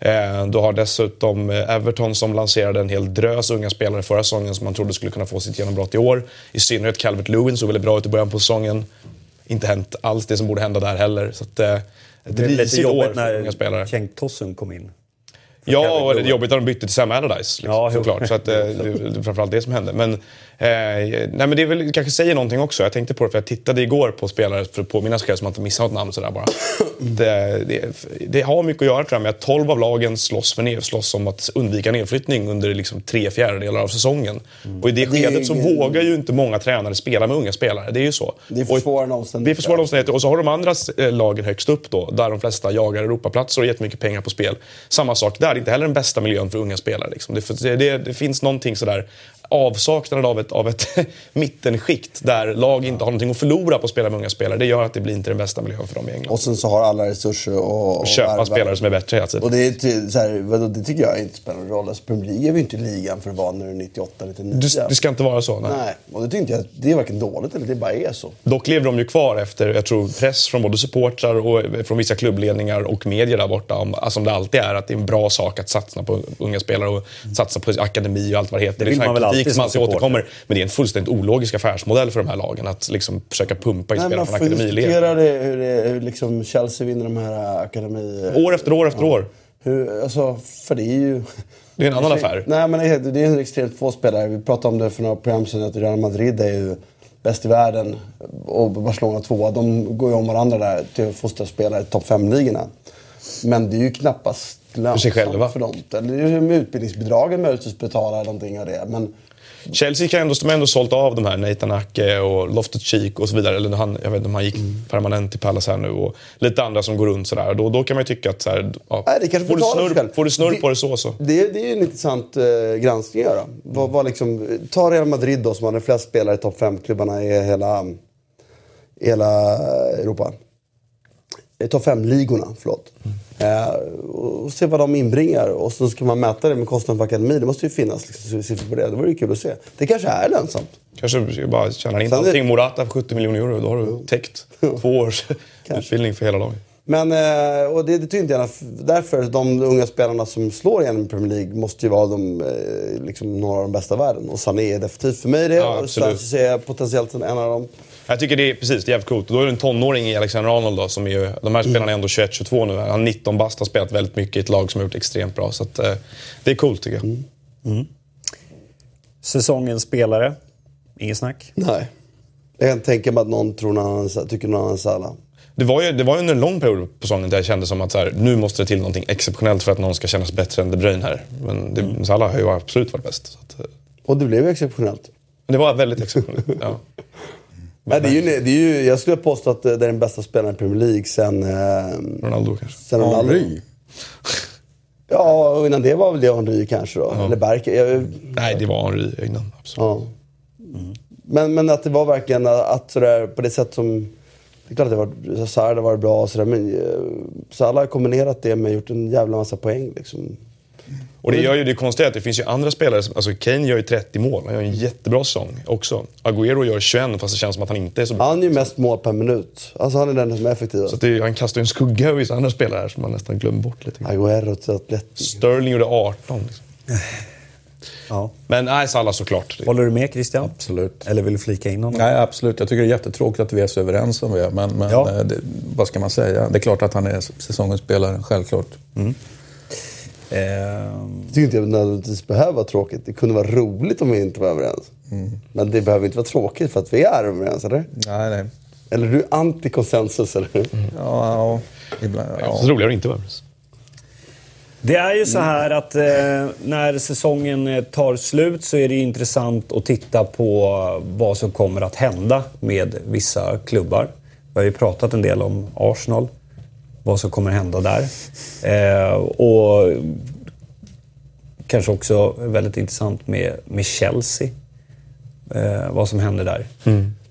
Eh, du har dessutom Everton som lanserade en hel drös unga spelare förra säsongen som man trodde skulle kunna få sitt genombrott i år. I synnerhet Calvert Lewin såg väldigt bra ut i början på säsongen. Inte hänt alls det som borde hända där heller. Så att, eh, det blev lite jobbigt när Cenk Tosun kom in. Ja, och det är jobbigt att de bytte till Sam Allardyce. Liksom, Ja, såklart. Så att, eh, det är framförallt det som hände. Men, eh, nej, men det är väl, kanske säger någonting också. Jag tänkte på det för jag tittade igår på spelare för att påminna sig själv så man inte missar något namn sådär bara. Det, det, det har mycket att göra tror jag med att 12 av lagen slåss, för ner, slåss om att undvika nedflyttning under liksom tre fjärdedelar av säsongen. Och i det Mm. Skedet så ingen- vågar ju inte många tränare spela med unga spelare. Det är ju så. Det är Och- försvårande det är omständigheter. försvårande omständigheter. Och så har de andra eh, lagen högst upp då, där de flesta jagar Europaplatser och jättemycket pengar på spel. Samma sak där, inte heller den bästa miljön för unga spelare. Liksom. Det, det, det finns någonting sådär avsaknaden av ett, av ett mittenskikt där lag inte har någonting att förlora på att spela med unga spelare. Det gör att det blir inte den bästa miljön för dem i England. Och sen så har alla resurser och, och Köpa värva. spelare som är bättre hela tiden. Och det, är ty, så här, vadå, det tycker jag inte spelar någon roll. Alltså, Premier League är ju inte i ligan för att vara när du är 98, 99. Du, det ska inte vara så. Nej. Nej, och det tycker jag det är varken dåligt eller det bara är så. Dock lever de ju kvar efter jag tror, press från både supportrar och från vissa klubbledningar och medier där borta. Om, alltså, som det alltid är, att det är en bra sak att satsa på unga spelare och satsa på akademi och allt vad det heter. Det vill sån man väl kritik som alltid återkommer. Men det är en fullständigt ologisk affärsmodell för de här lagen att liksom försöka pumpa in spelare man från får akademiled. diskutera det, hur, det, hur liksom Chelsea vinner de här akademi... År efter år efter år. Hur, alltså, för det är ju... Det är en annan affär. Nej, men det är, det är extremt få spelare. Vi pratade om det för några program sedan, att Real Madrid är ju bäst i världen och Barcelona tvåa. De går ju om varandra där till att fostra spelare i topp 5-ligorna. Men det är ju knappast lönsamt sig själva. för dem. Det är ju med utbildningsbidragen möjligtvis betala någonting av det. Men Chelsea kan ändå, de har ändå sålt av de här Nathan Ake och Loftus Cheek och så vidare. Eller han, jag vet inte om han gick Mm. permanent till Palace här nu. Och lite andra som går runt sådär. Då, då kan man ju tycka att så här, ja, Nej, det kanske får, du betalar snurr, får du snurr Det- på det så så. Det, det är en intressant eh, granskning att göra. Vad, vad liksom, ta Real Madrid då, som har flest spelare i topp 5-klubbarna i hela, i hela Europa. I topp 5-ligorna, förlåt. Eh, och se vad de inbringar. Och så ska man mäta det med kostnaden för akademi. Det måste ju finnas liksom, siffror på det. Det vore ju kul att se. Det kanske är lönsamt. Kanske bara tjäna in Sen allting Morata för 70 miljoner euro. Då har du täckt två års utbildning för hela laget. Men, eh, och det, det tycker inte jag. Därför, de unga spelarna som slår igenom i Premier League måste ju vara de, eh, liksom, några av de bästa i världen. Och Sané är definitivt för mig det. Ja, och. Sanchez är potentiellt en av dem. Jag tycker det är precis, det är jävligt coolt. Och då är det en tonåring i Alexander Arnold då, som är ju, de här spelarna är ändå 21-22 nu. Han är 19 bast, har spelat väldigt mycket i ett lag som har gjort extremt bra. Så att, eh, det är coolt tycker jag. Säsongens spelare? Inget snack? Nej. Jag kan tänka mig att någon tror någon annan, tycker någon annan Salah. Det var ju det var under en lång period på säsongen där jag kände som att så här, nu måste det till någonting exceptionellt för att någon ska kännas bättre än De Bruyne här. Men det, Salah har ju absolut varit bäst. Så att, eh, Och det blev ju exceptionellt. men det var väldigt exceptionellt. Ja. Nej, det är ju, det är ju, jag skulle påstå att det är den bästa spelaren i Premier League sen, eh, Ronaldo kanske. sen Ronaldo. Henry. Ja, och innan det var väl det Henry kanske då. Eller Berke. Jag, Nej, det var Henry innan. Absolut. Ja. Men, men att det var verkligen att sådär, på det sätt som... Det är klart att det var, Sarr hade varit bra och sådär, men eh, Salah har kombinerat det med gjort en jävla massa poäng. Liksom. Och det gör ju det konstiga att det finns ju andra spelare, som, alltså Kane gör ju 30 mål, han gör en jättebra säsong också. Agüero gör 21 fast det känns som att han inte är så bra. Han är ju mest mål per minut. Alltså han är den som är effektivast. Så det, han kastar ju en skugga över vissa andra spelare här som man nästan glömmer bort lite. Agüero till Atletico. Sterling gjorde 18. Liksom. Ja. Men nej, Salah såklart. Håller du med Christian? Absolut. Eller vill du flika in någon? Nej, absolut. Jag tycker det är jättetråkigt att vi är så överens som vi är. Men, men Ja. eh, det, vad ska man säga? Det är klart att han är säsongens spelare, självklart. Ehm, Jag tycker inte jag nödvändigtvis behöver vara tråkigt. Det kunde vara roligt om vi inte var överens. Men det behöver inte vara tråkigt för att vi är överens, eller? Nej, nej. Eller är du anti-konsensus, eller? Ja, ja, ibland, Ja. ja. Så roligare att inte vara överens. Det är ju så här att eh, när säsongen eh, tar slut så är det intressant att titta på vad som kommer att hända med vissa klubbar. Vi har ju pratat en del om Arsenal, vad som kommer hända där. Eh, och kanske också väldigt intressant med, med Chelsea, eh, vad som händer där.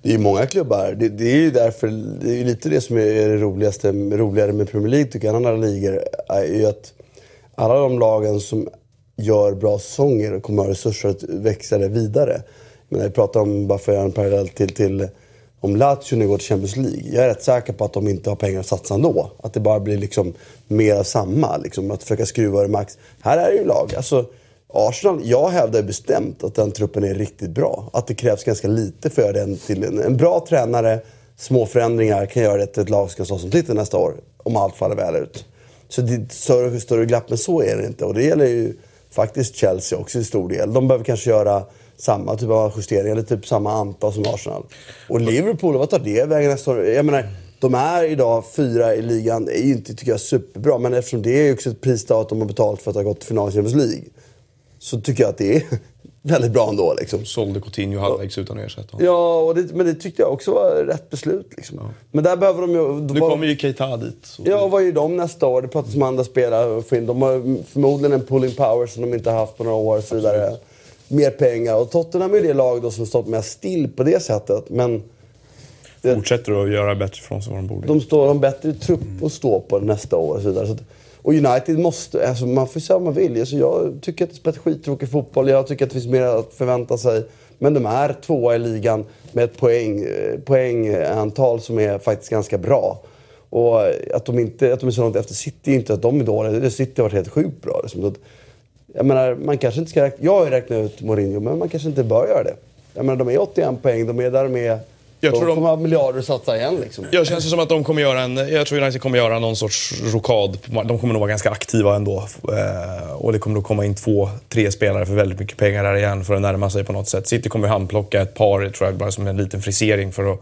Det är många klubbar. Det, det är ju därför, det är lite det som är det roligaste, roligare med Premier League tycker jag, än andra ligor. Är ju att alla de lagen som gör bra säsonger kommer ha resurser att växa det vidare. Men jag pratar om, bara för att göra en parallell till, till om Lazio nu går till Champions League. Jag är rätt säker på att de inte har pengar att satsa ändå. Att det bara blir liksom mer av samma. Liksom, att försöka skruva det max. Här är det ju lag. Alltså, Arsenal, jag hävdar bestämt att den truppen är riktigt bra. Att det krävs ganska lite för att göra den till en, en bra tränare. Små förändringar kan göra det till ett lag som ska stå som titel nästa år. Om allt faller väl ut. Så det är större, större glapp, men så är det inte. Och det gäller ju faktiskt Chelsea också i stor del. De behöver kanske göra samma typ av justeringar, eller typ samma antal som Arsenal. Och Liverpool, vad tar det vägen nästa år? Jag menar, de är idag fyra i ligan. Det är ju inte, tycker jag, superbra. Men eftersom det är ju också ett pris att de har betalt för att ha gått till final i Champions League. Så tycker jag att det är väldigt bra ändå. Liksom. Sålde Coutinho halvvägs utan att ersätta honom. Ja, och det, men det tyckte jag också var rätt beslut. Liksom. Men där behöver de ju... Nu kommer ju Keita dit. Så Ja, och vad gör de nästa år? Det pratas om andra spelare. De har förmodligen en pulling power som de inte har haft på några år och så vidare. Mer pengar. Och Tottenham är det lag då som stått mest still på det sättet. Men det, Fortsätter att göra bättre från sig vad de borde. de står de bättre trupp att stå på nästa år och så vidare. Så att, och United måste, alltså man får säga vad man vill. Alltså jag tycker att det spelar skittråkig fotboll. Jag tycker att det finns mer att förvänta sig. Men de är tvåa i ligan med ett poäng, eh, poängantal som är faktiskt ganska bra. Och att de, inte, att de är så långt efter City är inte att de är dåliga. City har varit helt sjukt bra. Liksom. Så att, jag menar, man kanske inte ska räkna, jag har ju räknat ut Mourinho, men man kanske inte bör göra det. Jag menar, de är 81 poäng, de är där de är jag tror de- kommer ha miljarder att satsa igen liksom. Jag känns det som att de kommer göra en, jag tror United kommer göra någon sorts rokad. De kommer nog vara ganska aktiva ändå. Eh, och det kommer nog komma in två, tre spelare för väldigt mycket pengar där igen för att närma sig på något sätt. City kommer handplocka ett par, tror jag, bara som en liten frisering för att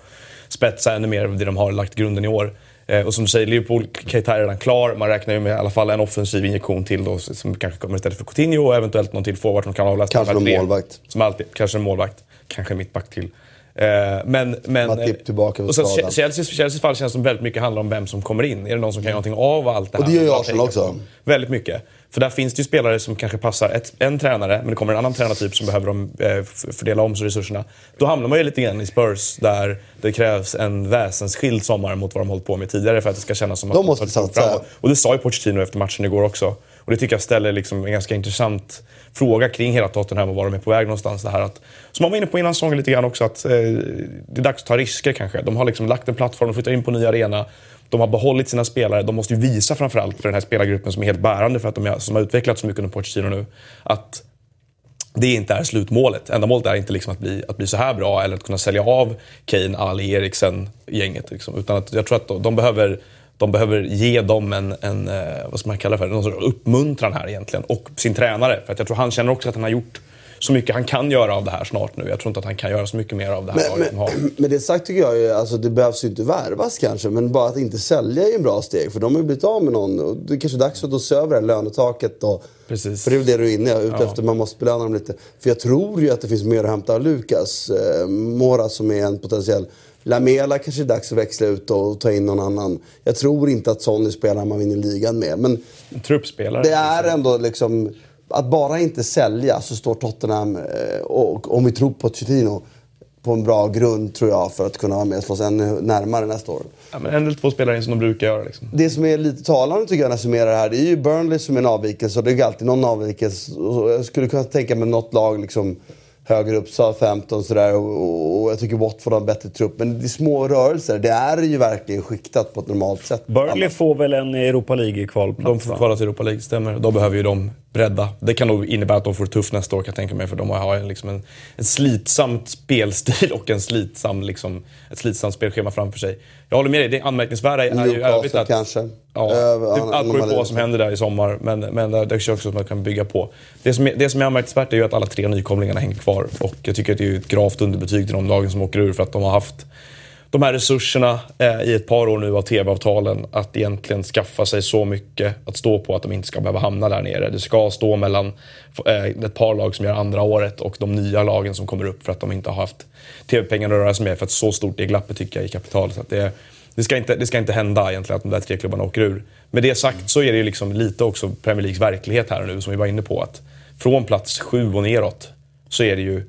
spetsa ännu mer av det de har lagt grunden i år. Eh, och som du säger, Liverpool, Keita är redan klar. Man räknar ju med i alla fall en offensiv injektion till då, som kanske kommer istället för Coutinho och eventuellt någon till forward som kan avlasta Kanske tre. målvakt. Som alltid, kanske en målvakt. Kanske en mittback till. Eh, men, men, Matip tillbaka sen skadan. Chelseas, Chelseas fall känns som väldigt mycket handlar om vem som kommer in. Är det någon som kan göra någonting av allt det här? Och det gör ju Arsenal också. på? Väldigt mycket. För där finns det ju spelare som kanske passar ett, en tränare, men det kommer en annan tränartyp som behöver de, eh, fördela om resurserna. Då hamnar man ju lite grann i Spurs, där det krävs en väsensskild sommar mot vad de hållit på med tidigare för att det ska kännas som att De måste satsa. Och det sa ju Pochettino efter matchen igår också. Och det tycker jag ställer liksom en ganska intressant fråga kring hela Tottenham och var de är på väg någonstans. Det här att, som man var inne på innan säsongen lite grann också, att eh, det är dags att ta risker kanske. De har liksom lagt en plattform, de flyttar in på en ny arena. De har behållit sina spelare. De måste ju visa framförallt för den här spelargruppen som är helt bärande för att de är, som har utvecklats så mycket under Pochettino nu, att det inte är slutmålet. Ändamålet är inte liksom att, bli, att bli så här bra eller att kunna sälja av Kane, Ali, Eriksen, gänget. Liksom. Utan att jag tror att de, de, behöver, de behöver ge dem en, en eh, vad ska man kalla för, någon sorts uppmuntran här egentligen. Och sin tränare. För att jag tror han känner också att han har gjort så mycket han kan göra av det här snart nu. Jag tror inte att han kan göra så mycket mer av det här Men, men, med det sagt tycker jag ju, alltså det behövs ju inte värvas kanske, men bara att inte sälja är ju en bra steg. För de har ju blivit av med någon. Och det är kanske dags att då se över det här lönetaket. Och, Precis. För det är väl det du är inne ute Ja. efter, man måste belöna dem lite. För jag tror ju att det finns mer att hämta av Lukas eh, Mora som är en potentiell Lamela kanske är dags att växla ut och ta in någon annan. Jag tror inte att Sonny spelar man vinner ligan med. Men En truppspelare. det är ändå liksom... Att bara inte sälja så står Tottenham, eh, och om vi tror på Pochettino, på en bra grund tror jag för att kunna vara med och slåss ännu närmare nästa år. Ja, men en eller två spelare in som de brukar göra. Liksom. Det som är lite talande tycker jag när jag summerar det här, det är ju Burnley som är en avvikelse och det är ju alltid någon avvikelse. Jag skulle kunna tänka mig något lag liksom högre upp, Southampton sådär och, och, och jag tycker Watford har en bättre trupp. Men det är små rörelser, det är ju verkligen skiktat på ett normalt sätt. Burnley får väl en Europa League-kvalplats? De får kvala till Europa League, stämmer. Då behöver ju de bredda. Det kan nog innebära att de får det tufft nästa år kan jag tänka mig. För de har liksom en, en slitsamt spelstil och en slitsam, liksom, ett slitsamt spelschema framför sig. Jag håller med dig, det anmärkningsvärda är ju Newcastle övrigt att... kanske. Ja, Över- det, an- allt beror ju på vad som händer där i sommar. Men, men det det känns också att man kan bygga på. Det som, är, det som är anmärkningsvärt är ju att alla tre nykomlingarna hänger kvar. Och jag tycker att det är ett gravt underbetyg till de lagen som åker ur för att de har haft de här resurserna eh, i ett par år nu av tv-avtalen att egentligen skaffa sig så mycket att stå på att de inte ska behöva hamna där nere. Det ska stå mellan eh, ett par lag som gör andra året och de nya lagen som kommer upp för att de inte har haft tv-pengar att röra sig med. För att så stort är glappet tycker jag i kapitalet. Att det, det, ska inte, det ska inte hända egentligen att de där tre klubbarna åker ur. Med det sagt så är det ju liksom lite också Premier Leagues verklighet här och nu som vi var inne på. att Från plats sju och neråt så är det ju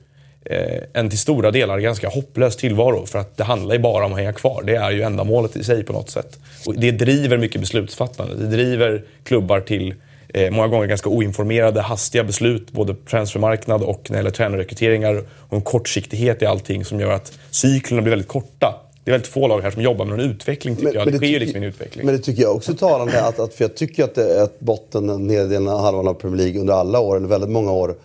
en till stora delar ganska hopplös tillvaro. För att det handlar ju bara om att hänga kvar. Det är ju ändamålet i sig på något sätt. Och det driver mycket beslutsfattande. Det driver klubbar till eh, många gånger ganska oinformerade, hastiga beslut. Både på transfermarknad och när det gäller tränarrekryteringar. Och en kortsiktighet i allting som gör att cyklerna blir väldigt korta. Det är väldigt få lag här som jobbar med en utveckling tycker jag. Det, sker ju liksom en utveckling. Men det tycker jag också är talande. Att, att, för jag tycker att, det, att botten, nedre halvan av Premier League under alla år, eller väldigt många år,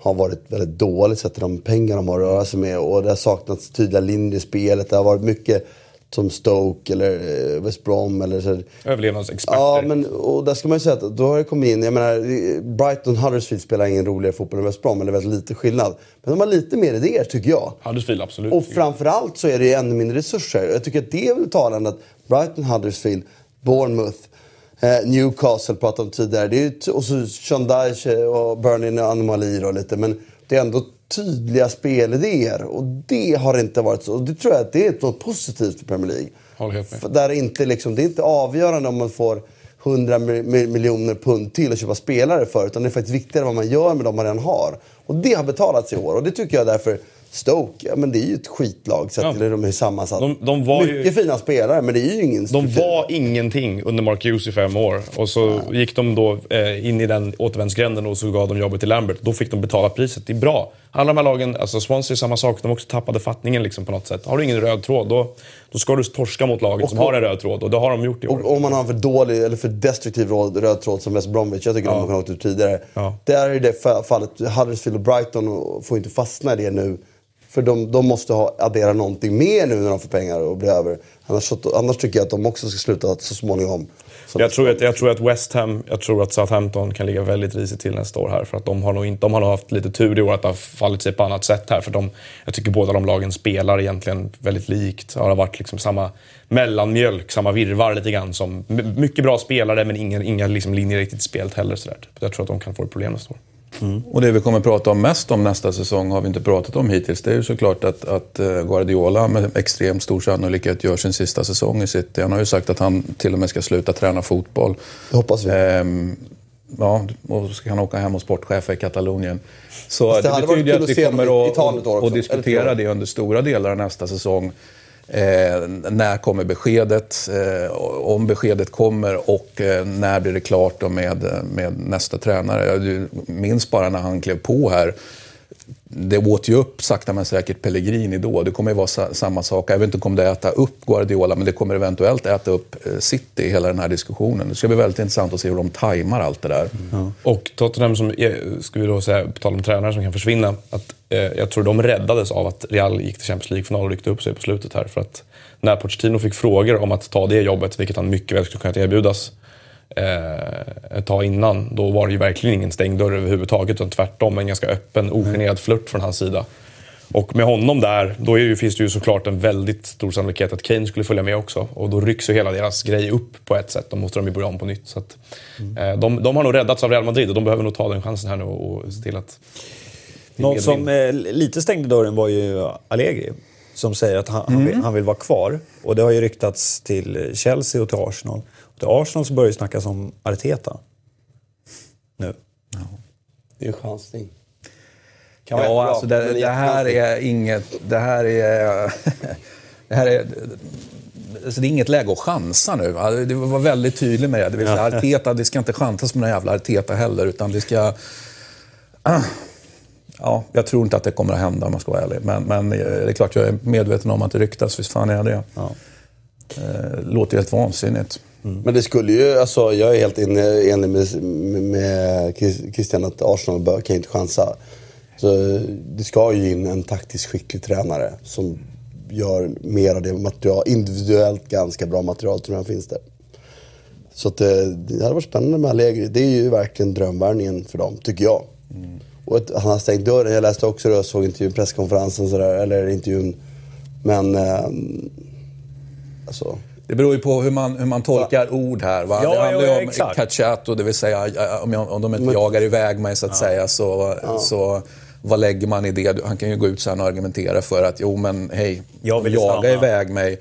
har varit väldigt dåligt sett till de pengar de har att röra sig med. Och det har saknats tydliga linjer i spelet. Det har varit mycket som Stoke eller eh, West Brom. Eller så. Överlevnadsexperter. Ja, men och där ska man ju säga att då har det kommit in, jag menar, Brighton Huddersfield spelar ingen roligare fotboll än West Brom, eller väldigt lite skillnad. Men de har lite mer idéer tycker jag. Huddersfield, absolut. Och framförallt så är det ju ännu mindre resurser. Jag tycker att det är väl talande att Brighton, Huddersfield, Bournemouth, Newcastle pratade om tidigare. Det är och så Sean Dyche och Burnley och Anomalir och lite. Men det är ändå tydliga spelidéer. Och det har inte varit så. Och det tror jag att det är något positivt för Premier League. Helt med. För Där inte liksom, det är inte avgörande om man får 100 mi- mi- miljoner pund till att köpa spelare för. Utan det är faktiskt viktigare vad man gör med de man redan har. Och det har betalats i år. Och det tycker jag därför Stoke, ja, men det är ju ett skitlag sett Ja. till hur de är sammansatta. De- de var ju- Mycket fina spelare, men det är ju ingen De var ingenting under Mark Hughes i fem år. Och så gick de då eh, in i den återvändsgränden och så gav de jobbet till Lambert. Då fick de betala priset. Det är bra. Alla de här lagen, alltså Swansea är samma sak. De också tappade fattningen liksom på något sätt. Har du ingen röd tråd, då, då ska du torska mot laget som har en röd tråd. Och det har de gjort i år. Och om man har en för dålig eller för destruktiv röd, röd tråd som West Bromwich, jag tycker de har åka ut tidigare. Ja. Där är det fa- fallet, Huddersfield och Brighton får inte fastna i det nu. För de, de måste ha, addera någonting mer nu när de får pengar och blir över. Annars, annars tycker jag att de också ska sluta så småningom. Så- Jag tror, att, jag tror att West Ham, jag tror att Southampton kan ligga väldigt risigt till nästa år här. För att de har nog, inte, de har nog haft lite tur i år att det har fallit sig på annat sätt här. För de, jag tycker båda de lagen spelar egentligen väldigt likt. Det har varit liksom samma mellanmjölk, samma virvar lite grann. Som, mycket bra spelare men inga, inga liksom linjer riktigt i spelet heller. Så där. Typ. Jag tror att de kan få problem nästa år. Och det vi kommer prata om mest om nästa säsong har vi inte pratat om hittills. Det är ju såklart att, att eh, Guardiola med extremt stor sannolikhet gör sin sista säsong i City. Han har ju sagt att han till och med ska sluta träna fotboll. Det hoppas vi. Ehm, ja, och så ska han åka hem och sportchefa i Katalonien. Så Fast det det, betyder att att vi kommer att, att, att diskutera det under stora delar av nästa säsong. Eh, när kommer beskedet? Eh, om beskedet kommer och eh, när blir det klart då med, eh, med nästa tränare? Jag du minns bara när han klev på här. Det åt ju upp sakta men säkert Pellegrini då. Det kommer ju vara sa- samma sak. Jag vet inte om det äta upp Guardiola, men det kommer eventuellt äta upp eh, City i hela den här diskussionen. Det ska bli väldigt intressant att se hur de tajmar allt det där. Och Tottenham, som är, ska vi då säga, på tal om tränare som kan försvinna, att, eh, jag tror de räddades av att Real gick till Champions League-final och ryckte upp sig på slutet här. För att när Pochettino fick frågor om att ta det jobbet, vilket han mycket väl skulle kunna erbjudas eh, ett tag innan, då var det ju verkligen ingen stängd dörr överhuvudtaget, utan tvärtom en ganska öppen, ogenerad flört från hans sida. Och med honom där, då det, ju- finns det ju såklart en väldigt stor sannolikhet att Kane skulle följa med också. Och då rycks ju hela deras grej upp på ett sätt. Då måste de ju börja om på nytt. Så att, eh, de, de har nog räddats av Real Madrid och de behöver nog ta den chansen här nu och se till att... Någon som eh, lite stängde dörren var ju Allegri. Som säger att han, han, vill, han vill vara kvar. Och det har ju ryktats till Chelsea och till Arsenal. Till Arsenal så börjar det snackas om Arteta. Nu. Det är en chansning. Kan Ja, alltså det, det här är inget... Det här är... Det här är... Alltså det är inget läge att chansa nu. Det var väldigt tydligt med det. Det vill säga, Arteta, det ska inte chansas med den jävla Arteta heller, utan det ska... Ja, jag tror inte att det kommer att hända om man ska vara ärlig. Men, men eh, det är klart, jag är medveten om att det ryktas. Visst fan är jag det. Ja. Eh, låter ju helt vansinnigt. Men det skulle ju, alltså jag är helt inne- enig med, med Chris- Christian att Arsenal bör, kan inte chansa. Så det ska ju in en taktiskt skicklig tränare som gör mer av det material, individuellt ganska bra material tror jag finns det. Så att det, det hade varit spännande med Allegri. Det är ju verkligen drömvärvningen för dem, tycker jag. Och att han har stängt dörren. Jag läste också det, jag såg intervjun, presskonferensen sådär, eller intervjun. Men, eh, alltså. Det beror ju på hur man, hur man tolkar ord här. Va? Ja, det handlar ja, ju om exakt. cacciato, det vill säga om, jag, om de inte jagar iväg mig så att säga, så, så vad lägger man i det? Han kan ju gå ut sen och argumentera för att jo men hej, Jag vill jaga stanna. iväg mig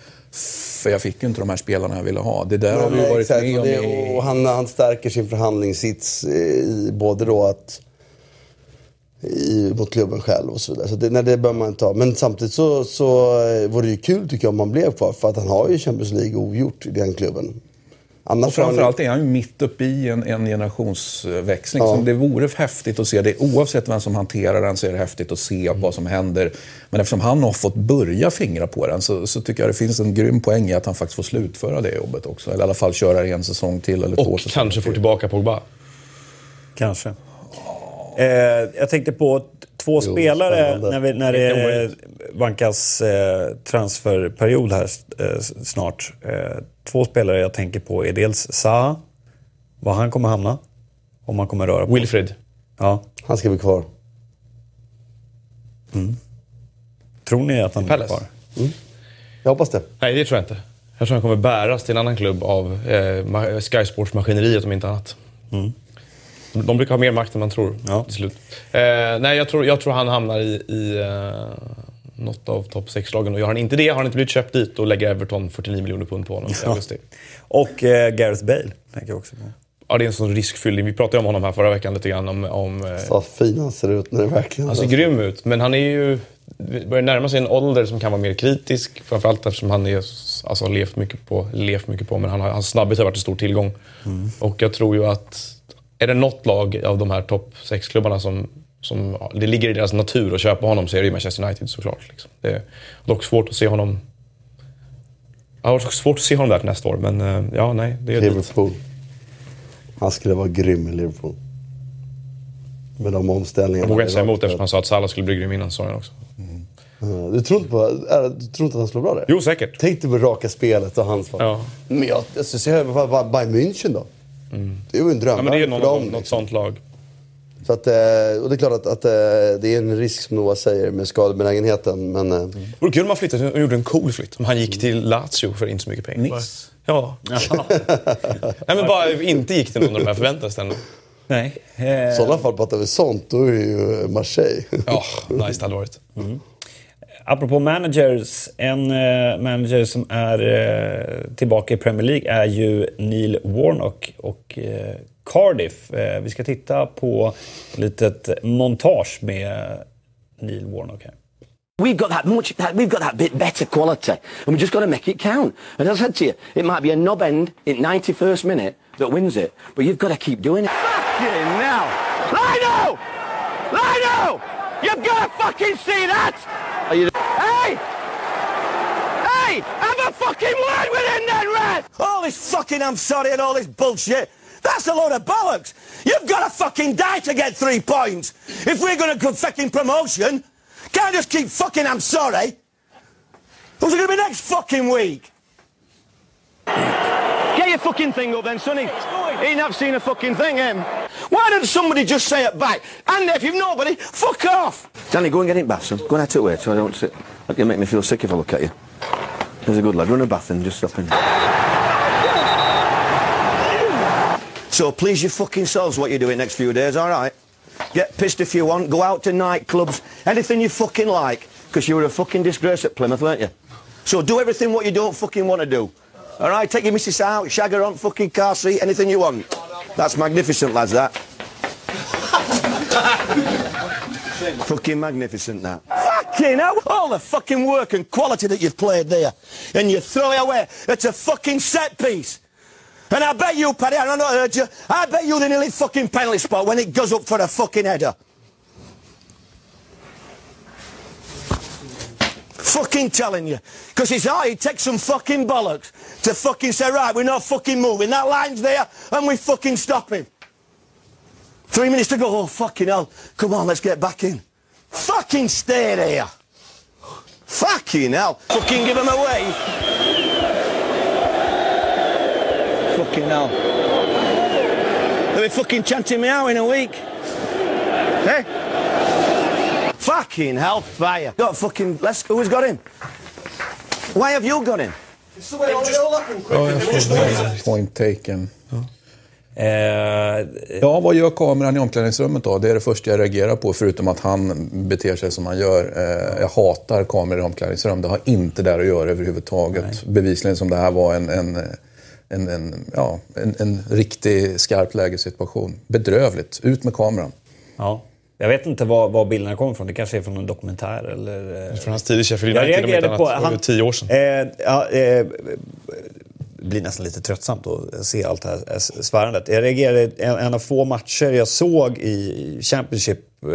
för jag fick ju inte de här spelarna jag ville ha. Det där har vi ju Nej, varit exakt. med och om det, i... och han, han stärker sin förhandlingssits eh, i både då att i, mot klubben själv och så vidare. Så det, nej, det bör man inte ha. Men samtidigt så, så eh, vore det ju kul tycker jag om han blev kvar. För att han har ju Champions League ogjort i den klubben. Annars Och framförallt är han ju mitt uppe i en, en generationsväxling. Ja. Som det vore häftigt att se det. Oavsett vem som hanterar den så är det häftigt att se vad som händer. Men eftersom han har fått börja fingra på den så, så tycker jag det finns en grym poäng i att han faktiskt får slutföra det jobbet också. Eller i alla fall köra en säsong till eller två Och säsonger kanske får till. tillbaka Pogba. Kanske. Eh, jag tänkte på två spelare spännande. när, vi, när det vankas eh, transferperiod här eh, snart. Eh, två spelare jag tänker på är dels Zaha, var han kommer hamna. Om han kommer röra på. Wilfred. Ja. Han ska bli kvar. Tror ni att han är Palace. kvar? Jag hoppas det. Nej, det tror jag inte. Jag tror han kommer bäras till en annan klubb av eh, Sky Sports-maskineriet om inte annat. De, de brukar ha mer makt än man tror Ja. till slut. Eh, nej, jag tror, jag tror han hamnar i, i eh, något av topp 6-lagen. Och gör han inte det har han inte blivit köpt dit och lägger Everton 49 miljoner pund på honom i augusti. Och eh, Gareth Bale tänker jag också på. Ja, det är en sån riskfylld. Vi pratade om honom här förra veckan lite grann om... om eh, Så fin han ser ut när det verkligen... Han ser grym ut, men han är ju... vi börjar närma sig en ålder som kan vara mer kritisk. Framförallt eftersom han är, alltså, har levt mycket på, levt mycket på, men han har, hans snabbhet har varit en stor tillgång. Och jag tror ju att, är det något lag av de här topp 6-klubbarna som, som det ligger i deras natur att köpa honom så är det ju Manchester United såklart. Liksom. Det är dock svårt att se honom... Jag har svårt att se honom där till nästa år, men eh, ja, nej. Det är dit. Liverpool. Han skulle vara grym i Liverpool. Med de omställningarna. Jag vågar inte säga emot eftersom han sa att Salah skulle bli grym innan säsongen också. Ja, Du tror inte, på, du tror inte att han slår bra där? Jo, säkert. Tänk dig på raka spelet och hans. Ja. Men jag, alltså, så jag Bayern München då. Det är ju en dröm Ja, men det är någon, dem. något, något sånt lag. Så att, eh, och det är klart att, att eh, det är en risk som Noah säger med skadebenägenheten. Men eh, Det vore kul om han flyttade och gjorde en cool flytt. Om han gick till Lazio för inte så mycket pengar. Nice. Ja. Nej, men bara inte gick till någon av de här förväntade ställena. Nej. i sådana fall pratar vi sånt, då är det ju Marseille. Ja, nice det hade varit. Apropå managers. En eh, manager som är eh, tillbaka i Premier League är ju Neil Warnock och eh, Cardiff. Eh, vi ska titta på ett litet montage med Neil Warnock här. We've got that much, that, we've got that bit better quality, and we just got to make it count. And as I said to you, it might be a knob end in 91st minute that wins it, but you've got to keep doing it. Fucking now, Lino, Lino, you've got to fucking see that. Are you? Hey, hey, have a fucking word with him then, Red. All this fucking I'm sorry and all this bullshit. That's a load of bollocks. You've got to fucking die to get three points. If we're going to get fucking promotion, can't just keep fucking I'm sorry. Who's it going to be next fucking week? Get your fucking thing up then, sonny. He ain't have seen a fucking thing, him. Why didn't somebody just say it back? And if you've nobody, fuck off. Danny, go and get in bath, son. Go and to it so I don't sit. That'll make me feel sick if I look at you. There's a good lad. Run a bath and just stop in. So please your fucking selves what you're doing next few days, all right? Get pissed if you want, go out to nightclubs, anything you fucking like, because you were a fucking disgrace at Plymouth, weren't you? So do everything what you don't fucking want to do. All right, take your missus out, shag her on fucking car seat, anything you want. That's magnificent, lads, that. fucking magnificent, that. Fucking hell, all the fucking work and quality that you've played there, and you throw it away. It's a fucking set piece. And I bet you, Paddy, I not heard you, I bet you the nearly fucking penalty spot when it goes up for a fucking header. Fucking telling you. Because it's oh, hard, it takes some fucking bollocks to fucking say, right, we're not fucking moving. That line's there, and we fucking stop him. Three minutes to go. Oh, fucking hell. Come on, let's get back in. Fucking stay there. Fucking hell. Fucking give them away. Fucking hell. They'll be fucking chanting me out in a week. Hey? Fucking hellfire. Got fucking. Let's. Who's got him? Why have you got him? Point taken. Eh, Ja, vad gör kameran i omklädningsrummet då? Det är det första jag reagerar på, förutom att han beter sig som han gör. Eh, jag hatar kameror i omklädningsrum. Det har inte där att göra överhuvudtaget. Bevisligen som det här var en, en, en, en, ja, en, en riktig skarp lägesituation. Bedrövligt. Ut med kameran. ja. Jag vet inte var, var bilderna kommer ifrån. Det kanske är från en dokumentär eller... eh, Från hans tid i Sheffield Jag United, inte reagerade annat. på... Var ju tio år sedan. Eh, ja, eh, det blir nästan lite tröttsamt att se allt det här eh, svärandet. Jag reagerade, en, en av få matcher jag såg i Championship eh,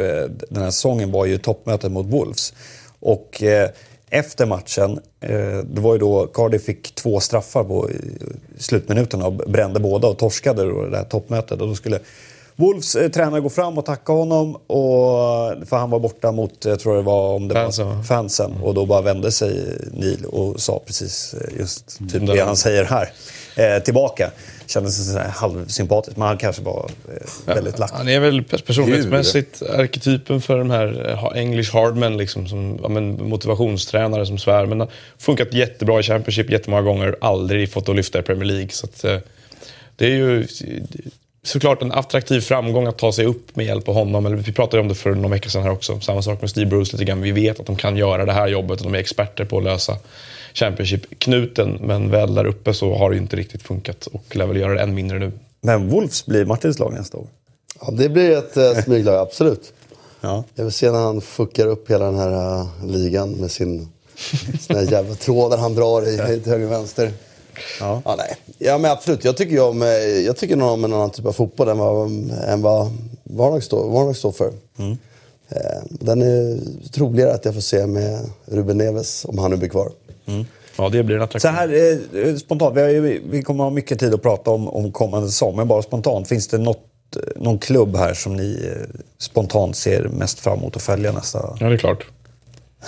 den här säsongen var ju toppmötet mot Wolves. Och eh, efter matchen, eh, det var ju då Cardiff fick två straffar på i slutminuterna och brände båda och torskade då det här toppmötet. Och då skulle Wolves eh, tränare gå fram och tacka honom, och, för han var borta mot, jag tror det var om det Fansen, var va? fansen. Och då bara vände sig Neil och sa precis eh, just typ Mm, det han säger här. Eh, tillbaka. Kändes halvsympatiskt, men han kanske var eh, väldigt lack. Han är väl pers- personlighetsmässigt arketypen för de här eh, English hardmen, liksom, som ja, men, motivationstränare som svär. Men har funkat jättebra i Championship jättemånga gånger, aldrig fått att lyfta i Premier League. Så att, det är ju såklart en attraktiv framgång att ta sig upp med hjälp av honom. Eller, vi pratade om det för någon vecka sedan här också. Samma sak med Steve Bruce lite grann. Vi vet att de kan göra det här jobbet och de är experter på att lösa Championship-knuten. Men väl där uppe så har det inte riktigt funkat och lär väl göra det än mindre nu. Men Wolves blir Martins lag nästa år. Ja, det blir ett uh, smyglag, absolut. Ja. Jag vill se när han fuckar upp hela den här eh, ligan med sin här jävla trådar han drar i till höger och vänster. Ja. Ja, nej. ja, men absolut. Jag tycker ju om, eh, jag tycker nog om en annan typ av fotboll än vad, än vad Varnok står, Varnok står för. Eh, Den är troligare att jag får se med Ruben Neves, om han nu blir kvar. Ja, det blir en attraktion. Så här eh, spontant, vi, ju, vi kommer ha mycket tid att prata om, om kommande säsong, men bara spontant. Finns det något, någon klubb här som ni spontant ser mest fram emot att följa nästa? Ja, det är klart.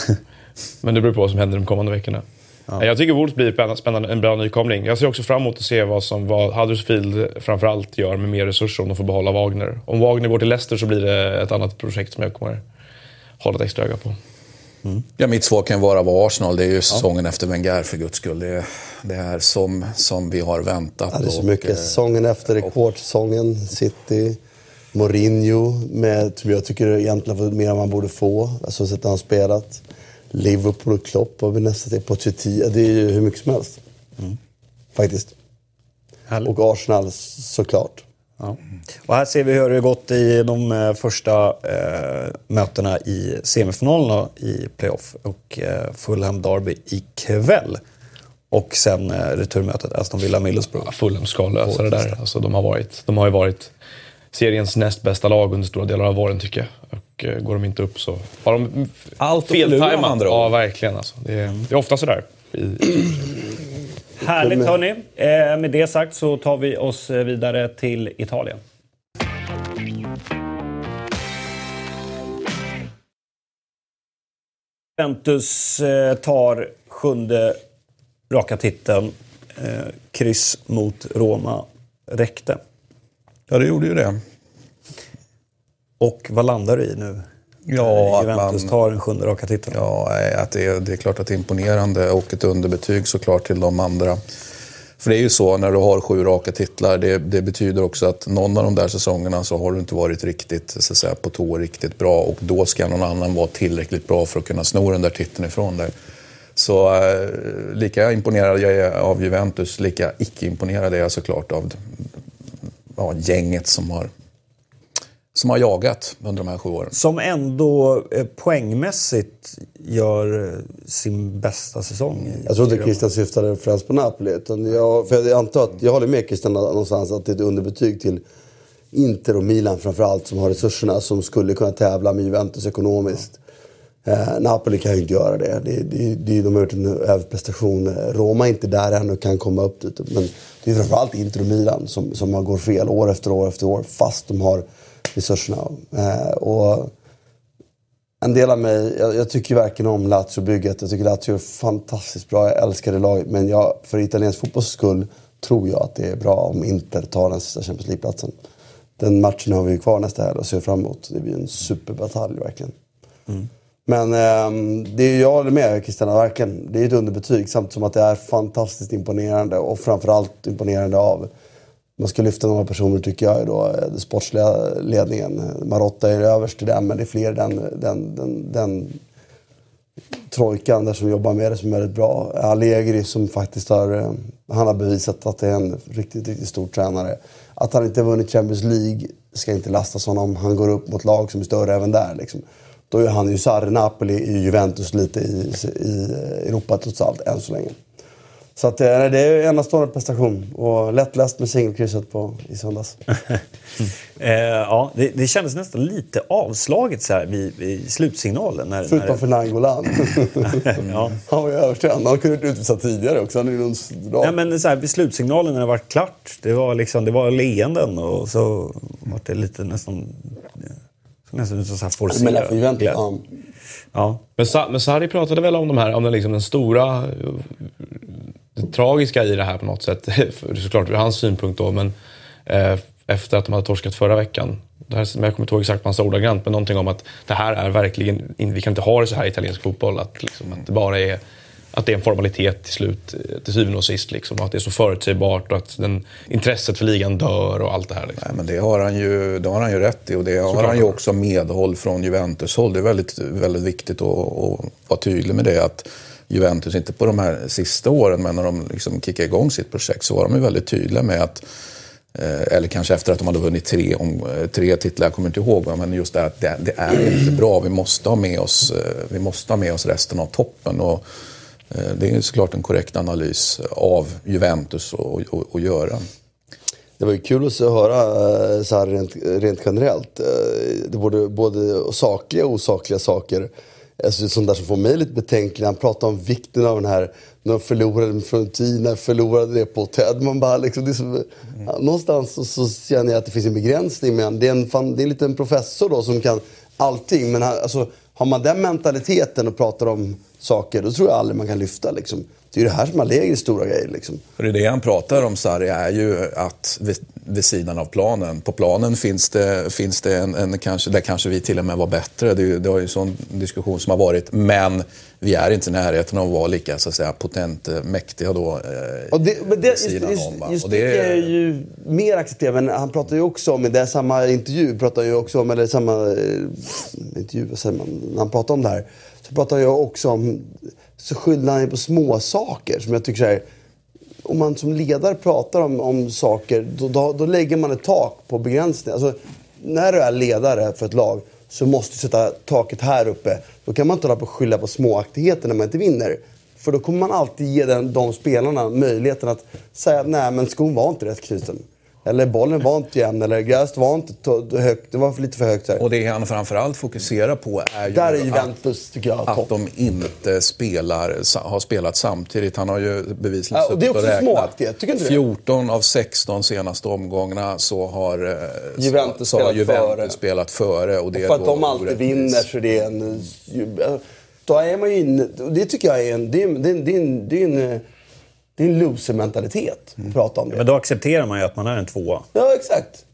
Men det beror på vad som händer de kommande veckorna. Jag tycker Wolves blir spännande, en bra nykomling. Jag ser också fram emot att se vad, som, vad Huddersfield framförallt gör med mer resurser om de får behålla Wagner. Om Wagner går till Leicester så blir det ett annat projekt som jag kommer hålla ett extra öga på. Ja, mitt svar kan vara vad Arsenal. Det är ju säsongen efter Wenger för guds skull. Det, det är som, som vi har väntat. Ja, det är så och, mycket. eh, Säsongen efter, rekordsäsongen, City, Mourinho, med, som jag tycker egentligen fått mer än man borde få. Alltså sett han spelat. Liverpool och Klopp har vi nästa steg. Pochettino. Det är ju hur mycket som helst. Faktiskt. Härligt. Och Arsenal såklart. Ja. Och här ser vi hur det har gått i de eh, första eh, mötena i semifinalerna i playoff. Och eh, Fulham Derby ikväll. Och sen eh, returmötet Aston Villa Middlesbrough. Fulham ska lösa det där. Alltså, de, har varit, de har ju varit seriens näst bästa lag under stora delar av våren tycker jag. Och eh, går de inte upp så har de Allt feltajmat. Ja, verkligen. Alltså. Det, är, det är ofta sådär. I, Härligt hörni. Eh, med det sagt så tar vi oss eh, vidare till Italien. Juventus tar sjunde raka titeln. Kryss mot Roma räckte. Ja, det gjorde ju det. Och vad landar du i nu? Ja, att Juventus man- tar den sjunde raka titeln. Ja, att det, är, det är klart att det är imponerande och ett underbetyg såklart till de andra. För det är ju så när du har sju raka titlar, det, det betyder också att någon av de där säsongerna så har du inte varit riktigt så att säga, på tå riktigt bra och då ska någon annan vara tillräckligt bra för att kunna sno den där titeln ifrån dig. Så eh, lika imponerad jag är av Juventus, lika icke-imponerad är jag såklart av ja, gänget som har, som har jagat under de här sju åren. Som ändå eh, poängmässigt gör eh, sin bästa säsong. Jag tror inte. Christian syftade främst på Napoli. Utan jag, för jag antar att jag håller med Christian någonstans att det är ett underbetyg till Inter och Milan framförallt som har resurserna som skulle kunna tävla med Juventus ekonomiskt. Eh, Napoli kan ju inte göra det. det, det, det de har gjort en överprestation. Roma är inte där än och kan komma upp dit. Men det är framförallt Inter och Milan som, som har går fel år efter år efter år fast de har resurserna. Eh, och en del av mig, jag, jag tycker verkligen om Lazio-bygget. Jag tycker Lazio är fantastiskt bra. Jag älskar det laget. Men jag, för italiensk fotbolls skull tror jag att det är bra om Inter tar den sista Champions League-platsen. Den matchen har vi ju kvar nästa helg och ser fram emot. Det blir en superbatalj verkligen. Men ehm, det är, jag håller med Kristina, verkligen. Det är ett underbetyg samtidigt som att det är fantastiskt imponerande och framförallt imponerande av man ska lyfta några personer tycker jag då den sportsliga ledningen. Marotta är överst i den men det är fler i den, den, den, den trojkan där som jobbar med det som är väldigt bra. Allegri som faktiskt har, eh, han har bevisat att det är en riktigt, riktigt stor tränare. Att han inte har vunnit Champions League ska inte lastas honom. Han går upp mot lag som är större även där. Liksom. Då är han ju Sarri, Napoli, i Juventus lite i, i Europa trots allt, än så länge. Så att, eh, nej, det är en enastående prestation och lättläst med singelkrysset på i söndags. Eh, ja, det, det kändes nästan lite avslaget så här vid, vid slutsignalen. När, Förutom när, för Nangolan. ja. Han var ju övertränd. Han kunde inte utvisa tidigare också. Han är ju. Nej, men så här, vid slutsignalen när det var klart, det var, liksom, det var leenden och så var det lite nästan... Nästan så här Men forcerat. Ja. Men, Sa- men Sarri pratade väl om, de här, om den, liksom, den stora, det tragiska i det här på något sätt. Såklart ur hans synpunkt då, men eh, efter att de hade torskat förra veckan. Det här, jag kommer inte ihåg exakt vad han sa ordagrant, men någonting om att det här är verkligen, vi kan inte ha det så här i italiensk fotboll. Att, liksom, att det bara är att det är en formalitet till slut, eh, till syvende och sist. Liksom, och att det är så förutsägbart och att den, intresset för ligan dör och allt det här. Liksom. Nej, men det har han ju, det har han ju rätt i och det har han ju också medhåll från Juventus-håll. Det är väldigt, väldigt viktigt att, att vara tydlig med det. Att Juventus, inte på de här sista åren, men när de liksom kickade igång sitt projekt så var de ju väldigt tydliga med att eh, eller kanske efter att de hade vunnit tre, om, eh, tre titlar, jag kommer inte ihåg. Men just det att det, det är inte bra. Vi måste ha med oss, eh, vi måste ha med oss resten av toppen. Och, det är såklart en korrekt analys av Juventus att- göra. Det var ju kul att höra så här rent, rent generellt. Det både, både sakliga och osakliga saker. Alltså, sånt där som får mig lite betänklig. Han pratar om vikten av den här, när de förlorade med Fiorentina, förlorade det på Ted. Man bara liksom, det så, ja, någonstans så, så känner jag att det finns en begränsning. Men det är en, fan, det är en liten professor då som kan allting. Men han, alltså, har man den mentaliteten och pratar om saker, då tror jag aldrig man kan lyfta. Liksom. Det är ju det här som man lägger i stora grejer. Liksom. Det är det han pratar om, Sarri, är ju att vid, vid sidan av planen, på planen finns det, finns det en, en kanske, där kanske vi till och med var bättre. Det, är det har ju en sån diskussion som har varit. Men vi är inte i närheten av att vara lika så att säga, potent, eh, mäktiga då. eh, Och det, men det, just, just, om, just Och det, det är ju mer accepterat. Men han pratar ju också om, i den samma intervju, pratar ju också om, eller samma eh, intervju, vad säger man, när han pratar om det här. Så pratar jag också om, så skyller han ju på små saker som jag tycker så här, om man som ledare pratar om, om saker, då, då, då lägger man ett tak på begränsningar. Alltså, när du är ledare för ett lag så måste du sätta taket här uppe. Då kan man inte hålla på och skylla på småaktigheter när man inte vinner. För då kommer man alltid ge den, de spelarna möjligheten att säga att nej men skon var inte rätt knuten. Eller bollen var inte jämn, eller gräset var inte högt, det var för lite för högt. Så här. Och det han framförallt fokuserar på är ju Där är att, Juventus, tycker jag, att de inte spelar, har spelat samtidigt. Han har ju bevisligen Ja, och det är också räknat. småaktighet, tycker inte du det? 14 av 16 senaste omgångarna så har eh, Juventus så, så spelat Juventus före. spelat före. Och det är för att de alltid orättvist. vinner så det är en... Då är man ju inne... och Det tycker jag är en... Det är, det är, det är en, det är en, loser-mentalitet att prata om det. Men då accepterar man ju att man är en tvåa. Ja, exakt.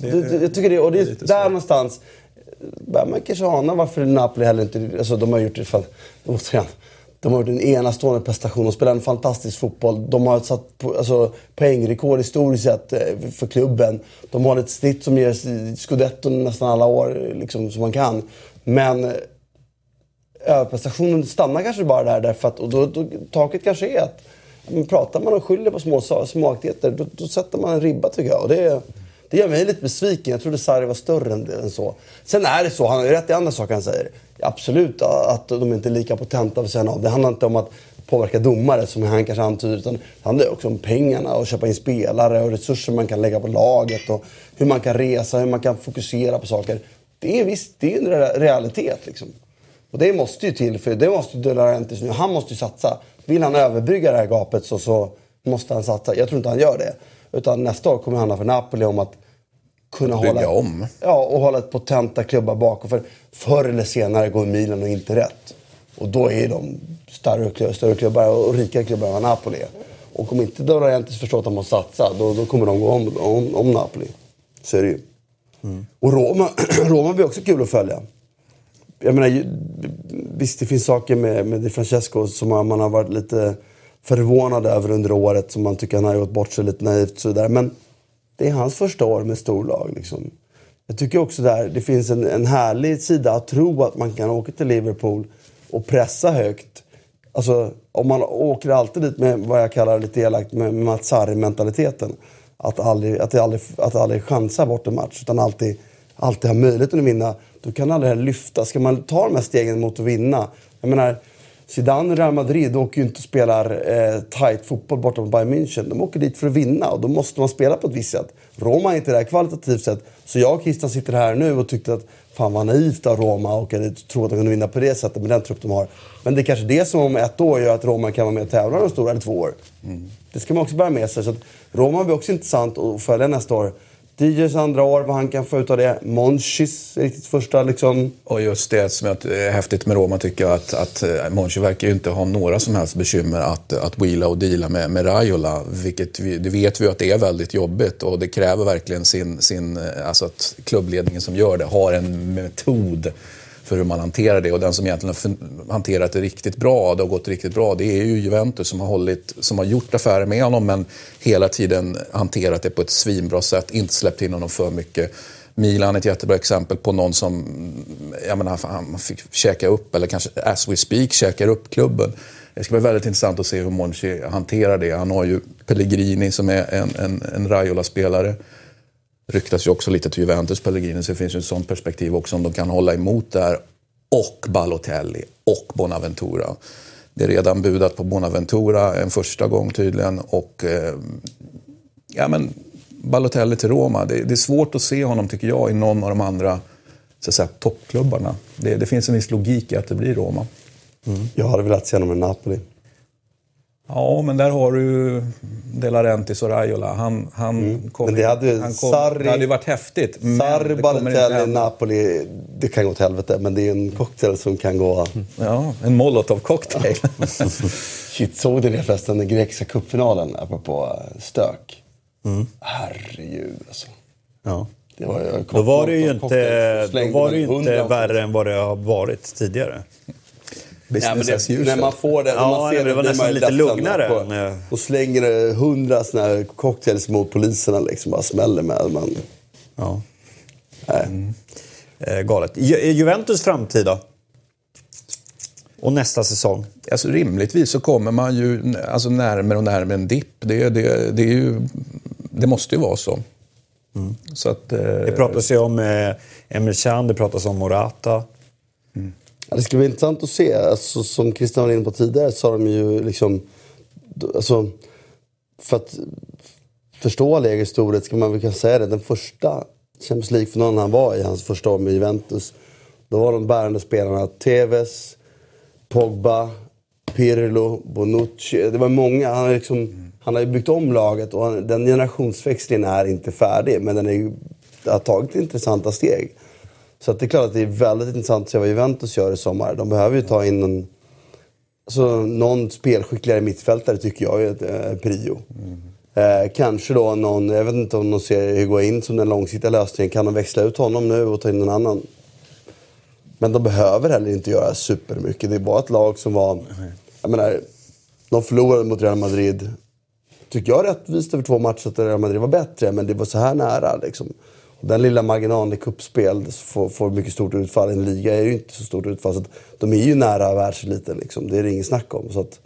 det, det, jag tycker det, och det är där någonstans bör man kanske ana varför Napoli heller inte... Alltså de har gjort det för... Återigen. De har gjort en enastående prestation. De spelar en fantastisk fotboll. De har satt på, alltså, poängrekord historiskt sett eh, för klubben. De har ett snitt som ger scudetto nästan alla år liksom, som man kan. Men eh, överprestationen stannar kanske bara där därför att, och då, då, taket kanske är att Mm, pratar man och skyller på små, småaktigheter då, då sätter man en ribba tycker jag. Och det, det gör mig lite besviken. Jag trodde Sarri var större än, än så. Sen är det så, han har ju rätt i andra saker han säger. Absolut att de inte är lika potenta vid sidan av. Det handlar inte om att påverka domare som han kanske antyder. Utan det handlar också om pengarna och köpa in spelare och resurser man kan lägga på laget. Och hur man kan resa, hur man kan fokusera på saker. Det är visst, det är en realitet liksom. Och det måste ju till, för det måste ju De Laurentiis nu. Han måste ju satsa. Vill han överbrygga det här gapet så, så måste han satsa. Jag tror inte han gör det. Utan nästa år kommer det handla för Napoli om att kunna Bygga hålla... om. Ja, och hålla ett potenta klubbar bakom. För förr eller senare går Milan och inte rätt. Och då är de större, större klubbar och rikare klubbar än vad Napoli är. Och om inte De Laurentiis förstår att de måste satsa, då, då kommer de gå om, om, om Napoli. Så är det ju. Och Roma, Roma blir också kul att följa jag menar, visst det finns saker med, med Di Francesco som man, man har varit lite förvånad över under året. Som man tycker han har gjort bort sig lite naivt och så där. Men det är hans första år med storlag. Liksom. Jag tycker också där det finns en, en härlig sida att tro att man kan åka till Liverpool och pressa högt. Alltså, om man åker alltid dit med vad jag kallar lite elakt med Mats mentaliteten Att aldrig, att, aldrig, att aldrig chansa bort en match utan alltid, alltid ha möjligheten att vinna. Då kan aldrig det här lyfta. Ska man ta de här stegen mot att vinna. Jag menar, Zidane och Real Madrid åker ju inte och spelar eh, tight fotboll borta mot Bayern München. De åker dit för att vinna och då måste man spela på ett visst sätt. Roma är inte där kvalitativt sett. Så jag och Christian sitter här nu och tyckte att fan vad naivt av Roma och att tro att de kunde vinna på det sättet med den trupp de har. Men det är kanske det som om ett år gör att Roma kan vara med och tävla de stora, eller två år. Det ska man också bära med sig. Så att Roma blir också intressant att följa nästa år. DJs andra år, vad han kan få ut av det. Monchis, riktigt första liksom... Och just det som är häftigt med Roma tycker jag att, att eh, Monchi verkar ju inte ha några som helst bekymmer att, att wheela och deala med, med Raiola. Vilket vi, det vet vi att det är väldigt jobbigt och det kräver verkligen sin, sin, eh, alltså att klubbledningen som gör det har en metod för hur man hanterar det. Och den som egentligen har hanterat det riktigt bra, det har gått riktigt bra, det är ju Juventus som har, hållit, som har gjort affärer med honom men hela tiden hanterat det på ett svinbra sätt, inte släppt in honom för mycket. Milan är ett jättebra exempel på någon som jag menar, han fick käka upp, eller kanske as we speak, käkar upp klubben. Det ska bli väldigt intressant att se hur Monchi hanterar det. Han har ju Pellegrini som är en, en, en Raiola-spelare. Ryktas ju också lite till Juventus Pellegrini, så det finns ju ett sånt perspektiv också om de kan hålla emot där. Och Balotelli och Bonaventura. Det är redan budat på Bonaventura en första gång tydligen. Och eh, ja, men Balotelli till Roma. Det, det är svårt att se honom, tycker jag, i någon av de andra så att säga, toppklubbarna. Det, det finns en viss logik i att det blir Roma. Mm. Jag hade velat se honom i Napoli. Ja, men där har du ju De Laurentiis och Raiola. Han, han kommer... Men det hade ju han kom, Sarri- det hade ju varit häftigt. Sarri, Balotelli. Napoli. Det kan gå åt helvete, men det är en cocktail som kan gå... Ja, en molotov cocktail. Shit, såg du det förresten? Den grekiska cupfinalen, apropå stök. Herregud alltså. Ja. Det var, ju- Då var det ju inte, då var det inte värre än vad det har varit tidigare. Business as det, usual. när man får det, Ja, man ser det var blir nästan man lite lugnare på- eh, Och slänger det hundra såna här cocktails mot poliserna liksom. Bara smäller med. Man, Ja. nej. Eh, galet. Ju- Juventus framtid då? Och nästa säsong? Alltså, rimligtvis så kommer man ju alltså, närmare och närmare en dipp. Det, det, det, är ju, det måste ju vara så. så att, eh, Det pratas ju om eh, Emil Can, det pratas om Morata. Ja, det ska bli intressant att se. Alltså, som Christian var inne på tidigare så har de ju liksom... Alltså, för att förstå Allegris storhet ska man väl kunna säga det. Den första Champions League-finalen han var i, hans första år med Juventus. Då var de bärande spelarna Tevez, Pogba, Pirlo, Bonucci. Det var många. Han har, liksom, han har ju byggt om laget och han, den generationsväxlingen är inte färdig. Men den är ju, har tagit intressanta steg. Så det är klart att det är väldigt intressant att se vad Juventus gör i sommar. De behöver ju ta in en, alltså, någon spelskickligare mittfältare tycker jag är eh, prio. Eh, kanske då någon, jag vet inte om de ser Higuain som den långsiktiga lösningen. Kan de växla ut honom nu och ta in någon annan? Men de behöver heller inte göra supermycket. Det är bara ett lag som var... Jag menar, de förlorade mot Real Madrid. Tycker jag rättvist över två matcher att Real Madrid var bättre, men det var så här nära. Liksom. Den lilla marginalen i kuppspel får, får mycket stort utfall. En liga är ju inte så stort utfall. Så att de är ju nära världseliten. Liksom. Det är det inget snack om. Så att,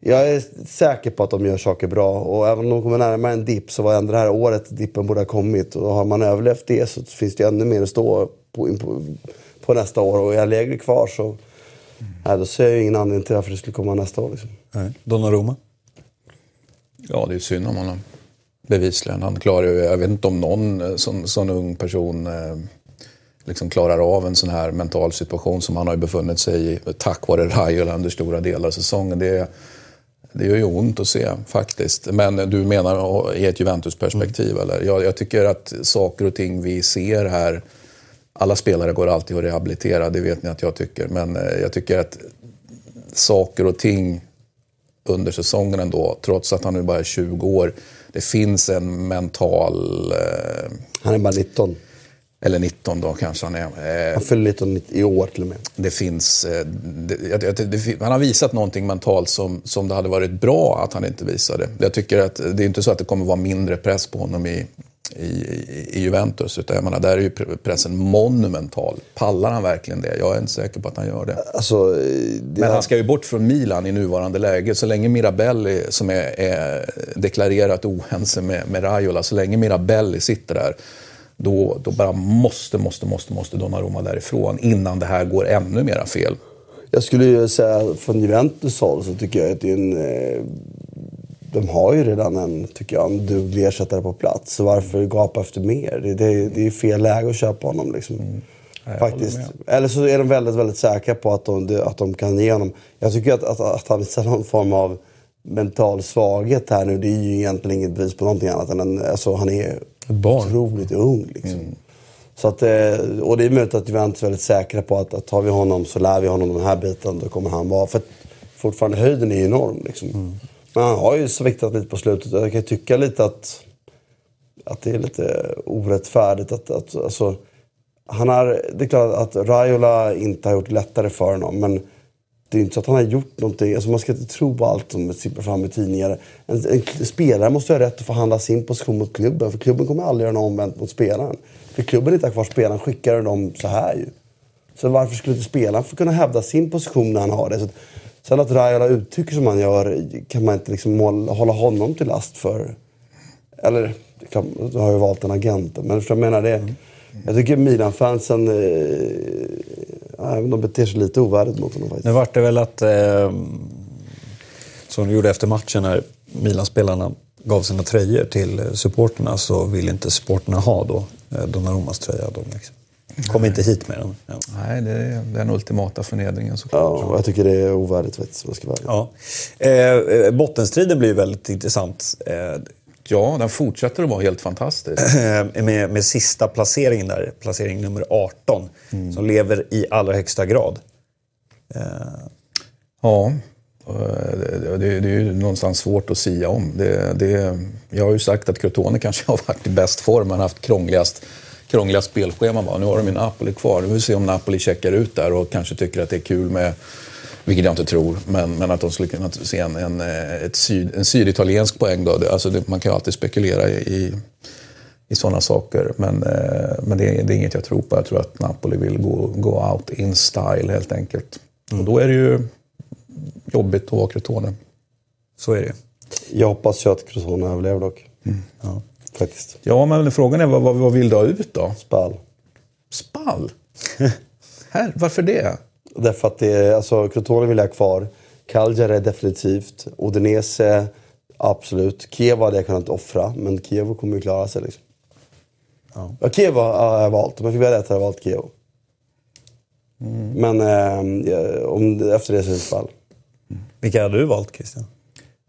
jag är säker på att de gör saker bra. Och även om de kommer närmare en dipp så var ändå det här året dippen borde ha kommit. Och har man överlevt det så finns det ännu mer att stå på, på, på nästa år. Och är lägre kvar så nej, då ser jag ingen anledning till varför det skulle komma nästa år. Liksom. Nej. Donnarumma? Ja, det är synd om honom. Bevisligen. Han klarar ju, jag vet inte om någon eh, sån, sån ung person eh, liksom klarar av en sån här mental situation som han har befunnit sig i tack vare Raiola under stora delar av säsongen. Det, det gör ju ont att se faktiskt. Men du menar i ett Juventus-perspektiv eller? Jag, jag tycker att saker och ting vi ser här alla spelare går alltid att rehabilitera, det vet ni att jag tycker. Men eh, jag tycker att saker och ting under säsongen ändå, trots att han nu bara är 20 år. Det finns en mental, eh, Han är bara 19. eller 19 då kanske han är. Eh, Han fyller 19 i år till och med. det finns, eh, det, det, fin- han har visat någonting mentalt som, som det hade varit bra att han inte visade. Jag tycker att det är inte så att det kommer vara mindre press på honom i, i, i- Juventus. Utan jag menar, där är ju pre- pressen monumental. Pallar han verkligen det? Jag är inte säker på att han gör det. Alltså, eh, det Men han ska ju bort från Milan i nuvarande läge. Så länge Mirabelli, som är, är deklarerat oense med, med Raiola, så länge Mirabelli sitter där, då, då bara måste, måste, måste, måste Donnarumma därifrån innan det här går ännu mera fel. Jag skulle ju säga från Juventus håll så tycker jag att det är en... De har ju redan en, tycker jag, en duglig ersättare på plats. Så varför gapa efter mer? Det, det, det är fel läge att köpa honom liksom. Faktiskt. Eller så är de väldigt, väldigt säkra på att de, att de kan ge honom... Jag tycker att, att, att han visar någon form av mental svaghet här nu. Det är ju egentligen inget bevis på någonting annat än en, alltså, han är barn. otroligt ung. Liksom. Så att, eh, och det är möjligt att Juventus är väldigt säkra på att, att tar vi honom så lär vi honom den här biten. Då kommer han vara... För att fortfarande höjden är ju enorm. Liksom. Men han har ju sviktat lite på slutet. Jag kan ju tycka lite att, att det är lite orättfärdigt. Att, att, alltså, han har, det är klart att Raiola inte har gjort det lättare för honom. Men det är inte så att han har gjort någonting. Alltså man ska inte tro på allt som sipprar fram i tidningar. En, en spelare måste ha rätt att förhandla sin position mot klubben. För klubben kommer aldrig göra något omvänt mot spelaren. För klubben inte har kvar spelaren skickar dem så här ju. Så varför skulle inte spelaren få kunna hävda sin position när han har det? Så att, sen att Raiola uttrycker som han gör kan man inte liksom måla, hålla honom till last för. Eller, klart, då har jag valt en agent. Men du jag menar? Det, Jag tycker Milan-fansen, eh, de beter sig lite ovärdigt mot honom faktiskt. Nu vart det väl att, eh, som de gjorde efter matchen när Milan-spelarna gav sina tröjor till eh, supporterna så vill inte supporterna ha då eh, Donnarummas tröja. Då, liksom. Kom inte hit med den. Ja. Nej, det är den ultimata förnedringen Ja, såklart. och jag tycker det är ovärdigt faktiskt, jag ska vara. Ja. Eh, eh, bottenstriden blir väldigt intressant. Eh, Ja, den fortsätter att vara helt fantastisk. med, med sista placeringen där, placering nummer 18, som lever i allra högsta grad. Ja, eh, det, det, det är ju någonstans svårt att sia om. Det, det, jag har ju sagt att Crotone kanske har varit i bäst form, har haft krångligast, krångligast spelschema. Va? Nu har de ju Napoli kvar. Nu får vi se om Napoli checkar ut där och kanske tycker att det är kul med vilket jag inte tror, men, men att de skulle kunna se en, en, eh, ett syd, en syditaliensk poäng. Då. Det, alltså det, man kan ju alltid spekulera i, i, sådana saker, men, eh, men det, det är inget jag tror på. Jag tror att Napoli vill gå, gå out in style helt enkelt. Och då är det ju jobbigt att vara Crotone. Så är det Jag hoppas ju att Crotone överlever dock. Ja, faktiskt. Ja, men frågan är vad, vad, vad vill du ha ut då? Spall. Spall? Här, varför det? Därför att det är, alltså, Crotone vill jag ha kvar. Cagliari definitivt. Udinese, absolut. Kiev hade jag kunnat offra, men Kiev kommer ju klara sig. Liksom. Ja. Kiev har jag valt. Om jag fick välja ett hade jag valt Kiev. Men eh, ja, om, efter det så är det Spall. Vilka hade du valt, Christian?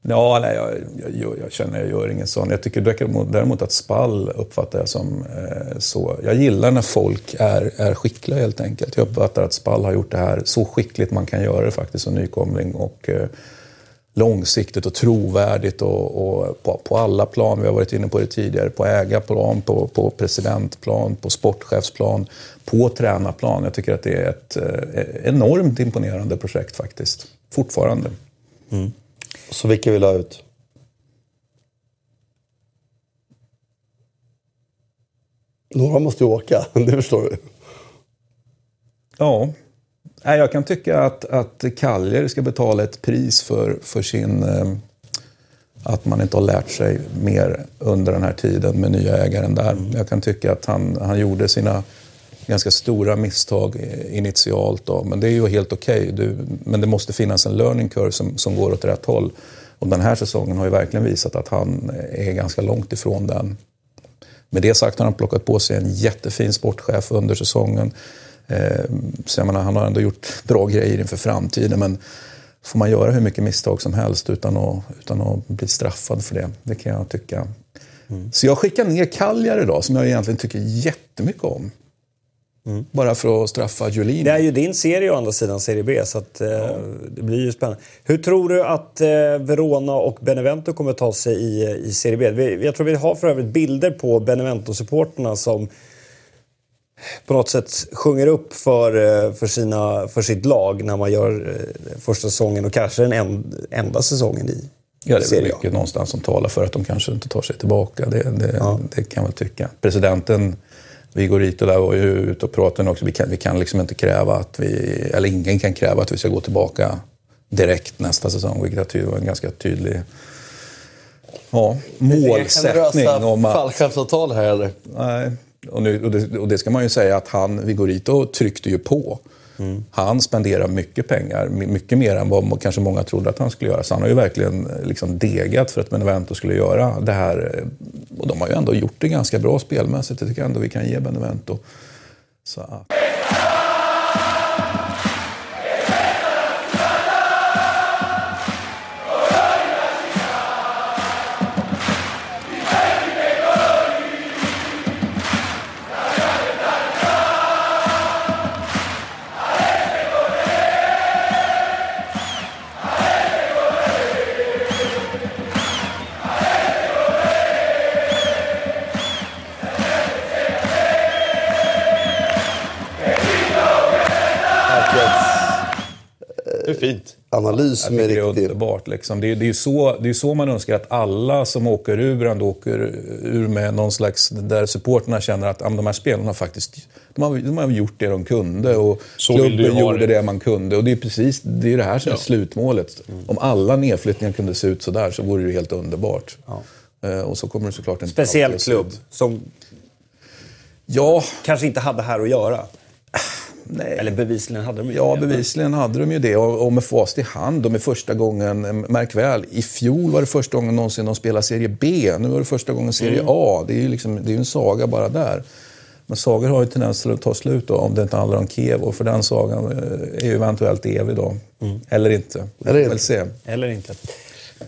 Ja, nej, jag, jag, jag, jag känner jag gör ingen sån. Jag tycker däremot, att Spall uppfattar jag som eh, så. Jag gillar när folk är, är skickliga helt enkelt. Jag uppfattar att Spall har gjort det här så skickligt man kan göra det faktiskt som nykomling. Och, eh, långsiktigt och trovärdigt och, och på, på, alla plan. Vi har varit inne på det tidigare. På ägarplan, på, på presidentplan, på sportchefsplan, på tränarplan. Jag tycker att det är ett eh, enormt imponerande projekt faktiskt. Fortfarande. Mm. Så vilka vill ha ut? Några måste ju åka, det förstår du. Ja. Jag kan tycka att, att Kaljer ska betala ett pris för, för sin... Eh, att man inte har lärt sig mer under den här tiden med nya ägaren där. Jag kan tycka att han, han gjorde sina ganska stora misstag eh, initialt. Då, men det är ju helt okej. Okay. Men det måste finnas en learning curve som, som går åt rätt håll. Och den här säsongen har ju verkligen visat att han är ganska långt ifrån den. Med det sagt har han plockat på sig en jättefin sportchef under säsongen. Eh, så jag menar, han har ändå gjort bra grejer inför framtiden. Men får man göra hur mycket misstag som helst utan att, utan att bli straffad för det? Det kan jag tycka. Mm. Så jag skickar ner Kaljar idag, som jag egentligen tycker jättemycket om. Mm. Bara för att straffa Julin. Det är ju din serie å andra sidan, Serie B, så att, eh, ja. det blir ju spännande. Hur tror du att eh, Verona och Benevento kommer ta sig i, i Serie B? Vi, jag tror vi har för övrigt bilder på Benevento-supporterna som på något sätt sjunger upp för, eh, för, sina, för sitt lag när man gör eh, första säsongen och kanske den en, enda säsongen i Ja, det är mycket någonstans som talar för att de kanske inte tar sig tillbaka. Det, det, ja. det kan jag väl tycka. Presidenten Vigorito där var ju ute och pratade också. Vi kan, vi kan liksom inte kräva att vi, eller ingen kan kräva att vi ska gå tillbaka direkt nästa säsong. Vilket var en ganska tydlig ja, målsättning. Om att, fallskärmsavtal här eller? Nej, och, nu, och, det, och, det, ska man ju säga att han, Vigorito tryckte ju på. Mm. Han spenderar mycket pengar, mycket mer än vad kanske många trodde att han skulle göra. Så han har ju verkligen eh, liksom degat för att Benevento skulle göra det här. Eh, och de har ju ändå gjort det ganska bra spelmässigt. Det tycker jag ändå vi kan ge Benevento. Så. Analys som är riktigt... Det är underbart. Liksom. Det, är, det, är så, det är så man önskar att alla som åker ur ändå åker ur med någon slags... Där supporterna känner att de här spelarna har faktiskt de har, de har gjort det de kunde och så klubben gjorde det. det man kunde. Och det är precis det, är det här som ja. är slutmålet. Mm. Om alla nedflyttningar kunde se ut så där så vore det helt underbart. Ja. Uh, och så kommer det såklart inte Speciell klubb som ja. kanske inte hade här att göra. Nej. Eller bevisligen hade de ju Ja, bevisligen hade de ju det. Och, och med fast i hand, och med första gången, märk väl, i fjol var det första gången någonsin de spelade Serie B. Nu var det första gången Serie mm. A. Det är ju liksom, det är en saga bara där. Men sagor har ju tendens att ta slut då, om det inte handlar om Kiev. Och för den sagan eh, är ju eventuellt evig då. Eller inte. Eller väl inte. se. Eller inte.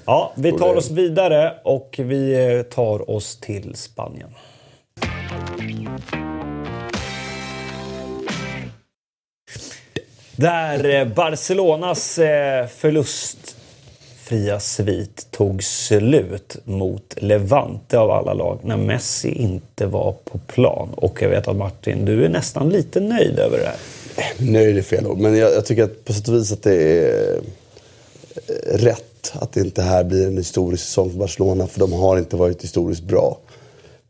Ja, vi tar oss vidare och vi eh, tar oss till Spanien. Där eh, Barcelonas eh, förlustfria svit tog slut mot Levante av alla lag när Messi inte var på plan. Och jag vet att Martin, du är nästan lite nöjd över det här. Nöjd är fel ord, men jag, jag tycker att på sätt och vis att det är eh, rätt att det inte här blir en historisk säsong för Barcelona, för de har inte varit historiskt bra.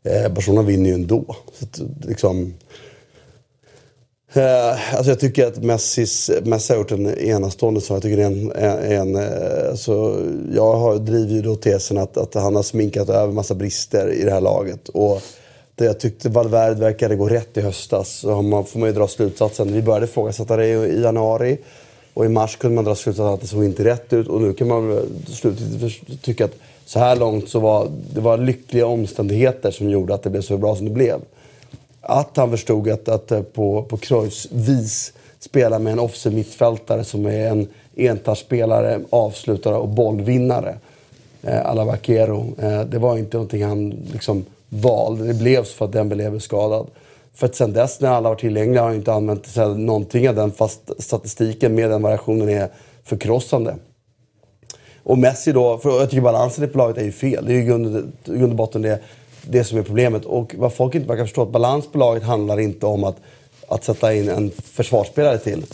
Eh, Barcelona vinner ju ändå. Så att, liksom, eh, alltså jag tycker att Messis, Messi har gjort en enastående så Jag tycker det är en... Eh, en, en alltså, jag har, driver ju då tesen att, att han har sminkat över massa brister i det här laget. Och det jag tyckte Valverde verkade gå rätt i höstas. Så man, får man ju dra slutsatsen. Vi började ifrågasätta det i januari. Och i mars kunde man dra slutsatsen att det såg inte rätt ut. Och nu kan man slutligt tycka att så här långt så var det var lyckliga omständigheter som gjorde att det blev så bra som det blev. Att han förstod att, att eh, på, på Cruyffs vis spela med en offensiv mittfältare som är en entarspelare, avslutare och bollvinnare. Eh, alla Vaquero. Eh, det var inte någonting han liksom valde. Det blev så för att Dembélé blev skadad. För att sen dess när alla var tillgängliga har han inte använt sig någonting av den fast statistiken med den variationen är förkrossande. Och Messi då, för jag tycker balansen i laget är ju fel. Det är ju i grund i grund och botten det, det som är problemet. Och vad folk inte verkar förstå, att balans på laget handlar inte om att, att sätta in en försvarsspelare till.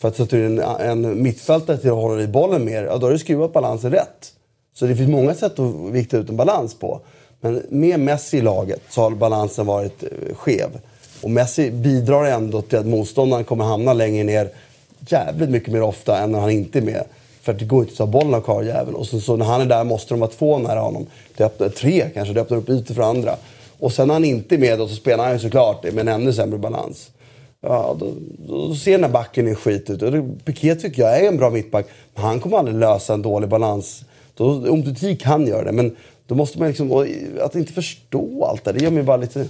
För att sätta in en, en mittfältare till att hålla i bollen mer, ja, då har du skruvat balansen rätt. Så det finns många sätt att vikta ut en balans på. Men med Messi i laget så har balansen varit eh, skev. Och Messi bidrar ändå till att motståndaren kommer hamna längre ner jävligt mycket mer ofta än när han inte är med. För att det går inte att ta bollen av karljäveln. Och så, så när han är där måste de vara två nära honom. Det öppnar, tre kanske, det öppnar upp ytor för andra. Och sen när han inte är med då så spelar han ju såklart det med en ännu sämre balans. Ja, då, då ser den här backen i skit ut. Och Piqué tycker jag är en bra mittback. Men han kommer aldrig lösa en dålig balans. Då, Umtiti kan göra det. Men då måste man liksom... Att inte förstå allt det, det gör mig bara lite...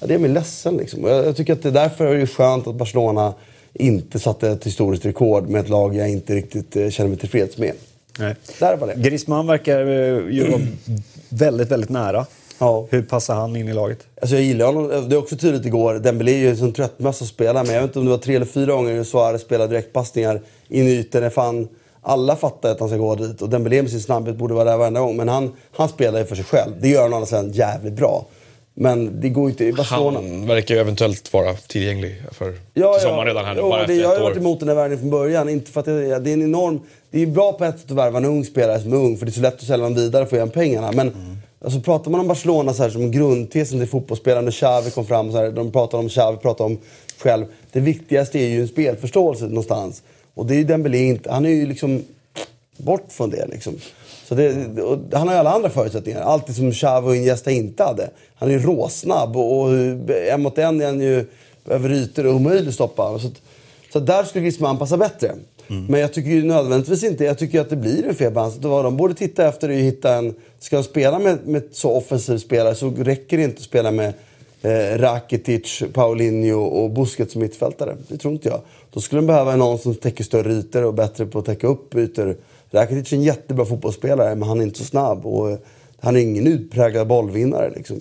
Det gör mig ledsen liksom. Och Jag, jag tycker att det därför är det skönt att Barcelona inte satte ett historiskt rekord med ett lag jag inte riktigt eh, känner mig tillfreds med. Nej. Där var det. Griezmann verkar eh, ju vara väldigt, väldigt nära. Ja. Hur passar han in i laget? Alltså jag gillar honom. Det är också tydligt igår. Dembélé är ju en tröttmössa att spela med. Jag vet inte om det var tre eller fyra gånger Suarez spelade direktpassningar in i ytor. Fan alla fattar att han ska gå dit. Och Dembélé med sin snabbhet borde vara där varenda gång. Men han, han spelar ju för sig själv. Det gör han å andra sidan jävligt bra. Men det går inte i Barcelona. Han verkar ju eventuellt vara tillgänglig för Ja, till sommaren redan här nu. Bara det, jag har varit emot den här värvningen från början. Inte för att det, det är en enorm... Det är bra på ett sätt att värva en ung spelare som är ung, för det är så lätt att sälja dem vidare och få igen pengarna. Men alltså, pratar man om Barcelona så här, som grundtesen till fotbollsspelare, när Xavi kom fram, så här, de pratar om Xavi, pratar om själv. Det viktigaste är ju en spelförståelse någonstans. Och det är ju Dembélé inte. Han är ju liksom bort från det. Liksom. Så det, och han har ju alla andra förutsättningar. Allt det som Xavi och Iniesta inte hade. Han är ju råsnabb och, och en mot en är han ju över ytor och omöjlig att stoppa. Så, så där skulle Griezmann passa bättre. Men jag tycker ju nödvändigtvis inte, jag tycker att det blir en fel balans. Vad de borde titta efter är att hitta en... Ska de spela med, med så offensiv spelare så räcker det inte att spela med eh, Rakitic, Paulinho och Busquets som mittfältare. Det tror inte jag. Då skulle de behöva någon som täcker större ytor och bättre på att täcka upp ytor. Rakitic är en jättebra fotbollsspelare men han är inte så snabb. Och eh, han är ingen utpräglad bollvinnare. Liksom.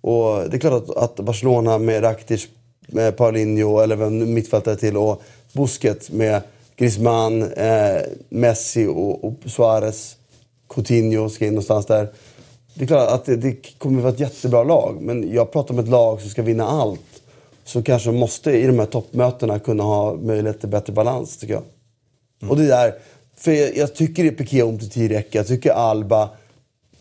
Och det är klart att, att Barcelona med Rakitic, med Paulinho eller vem mittfältare till och Busquets med Griezmann, eh, Messi och, och Suarez, Coutinho ska in någonstans där. Det är klart att det, det kommer vara ett jättebra lag. Men jag pratar om ett lag som ska vinna allt. Så kanske måste i de här toppmötena kunna ha möjlighet till bättre balans, tycker jag. Och det där, för jag, jag tycker det Piqué och Umtiti räcker. Jag tycker Alba,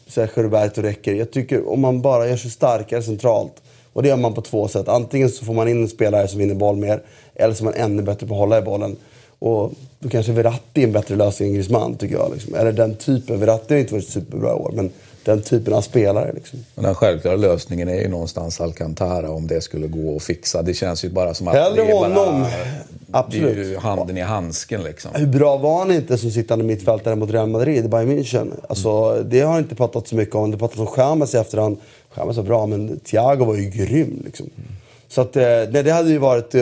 Sergio Roberto räcker. Jag tycker om man bara gör sig starkare centralt. Och det gör man på två sätt. Antingen så får man in en spelare som vinner boll mer. Eller så är man ännu bättre på att hålla i bollen. Och då kanske Verratti är en bättre lösning än Griezmann, tycker jag. Liksom. Eller den typen. Verratti har inte varit superbra i år, men den typen av spelare. Liksom. Men den självklara lösningen är ju någonstans Alcantara om det skulle gå att fixa. Det känns ju bara som att Hellre det är honom. bara... Absolut. Det är ju handen i handsken liksom. Hur bra var han inte som sittande mittfältare mot Real Madrid, Bayern München? Alltså, Det har inte pratat så mycket om. Det pratas om Chamez i efterhand. Chamez var bra, men Thiago var ju grym. Liksom. Så att, eh, nej, det hade ju varit eh,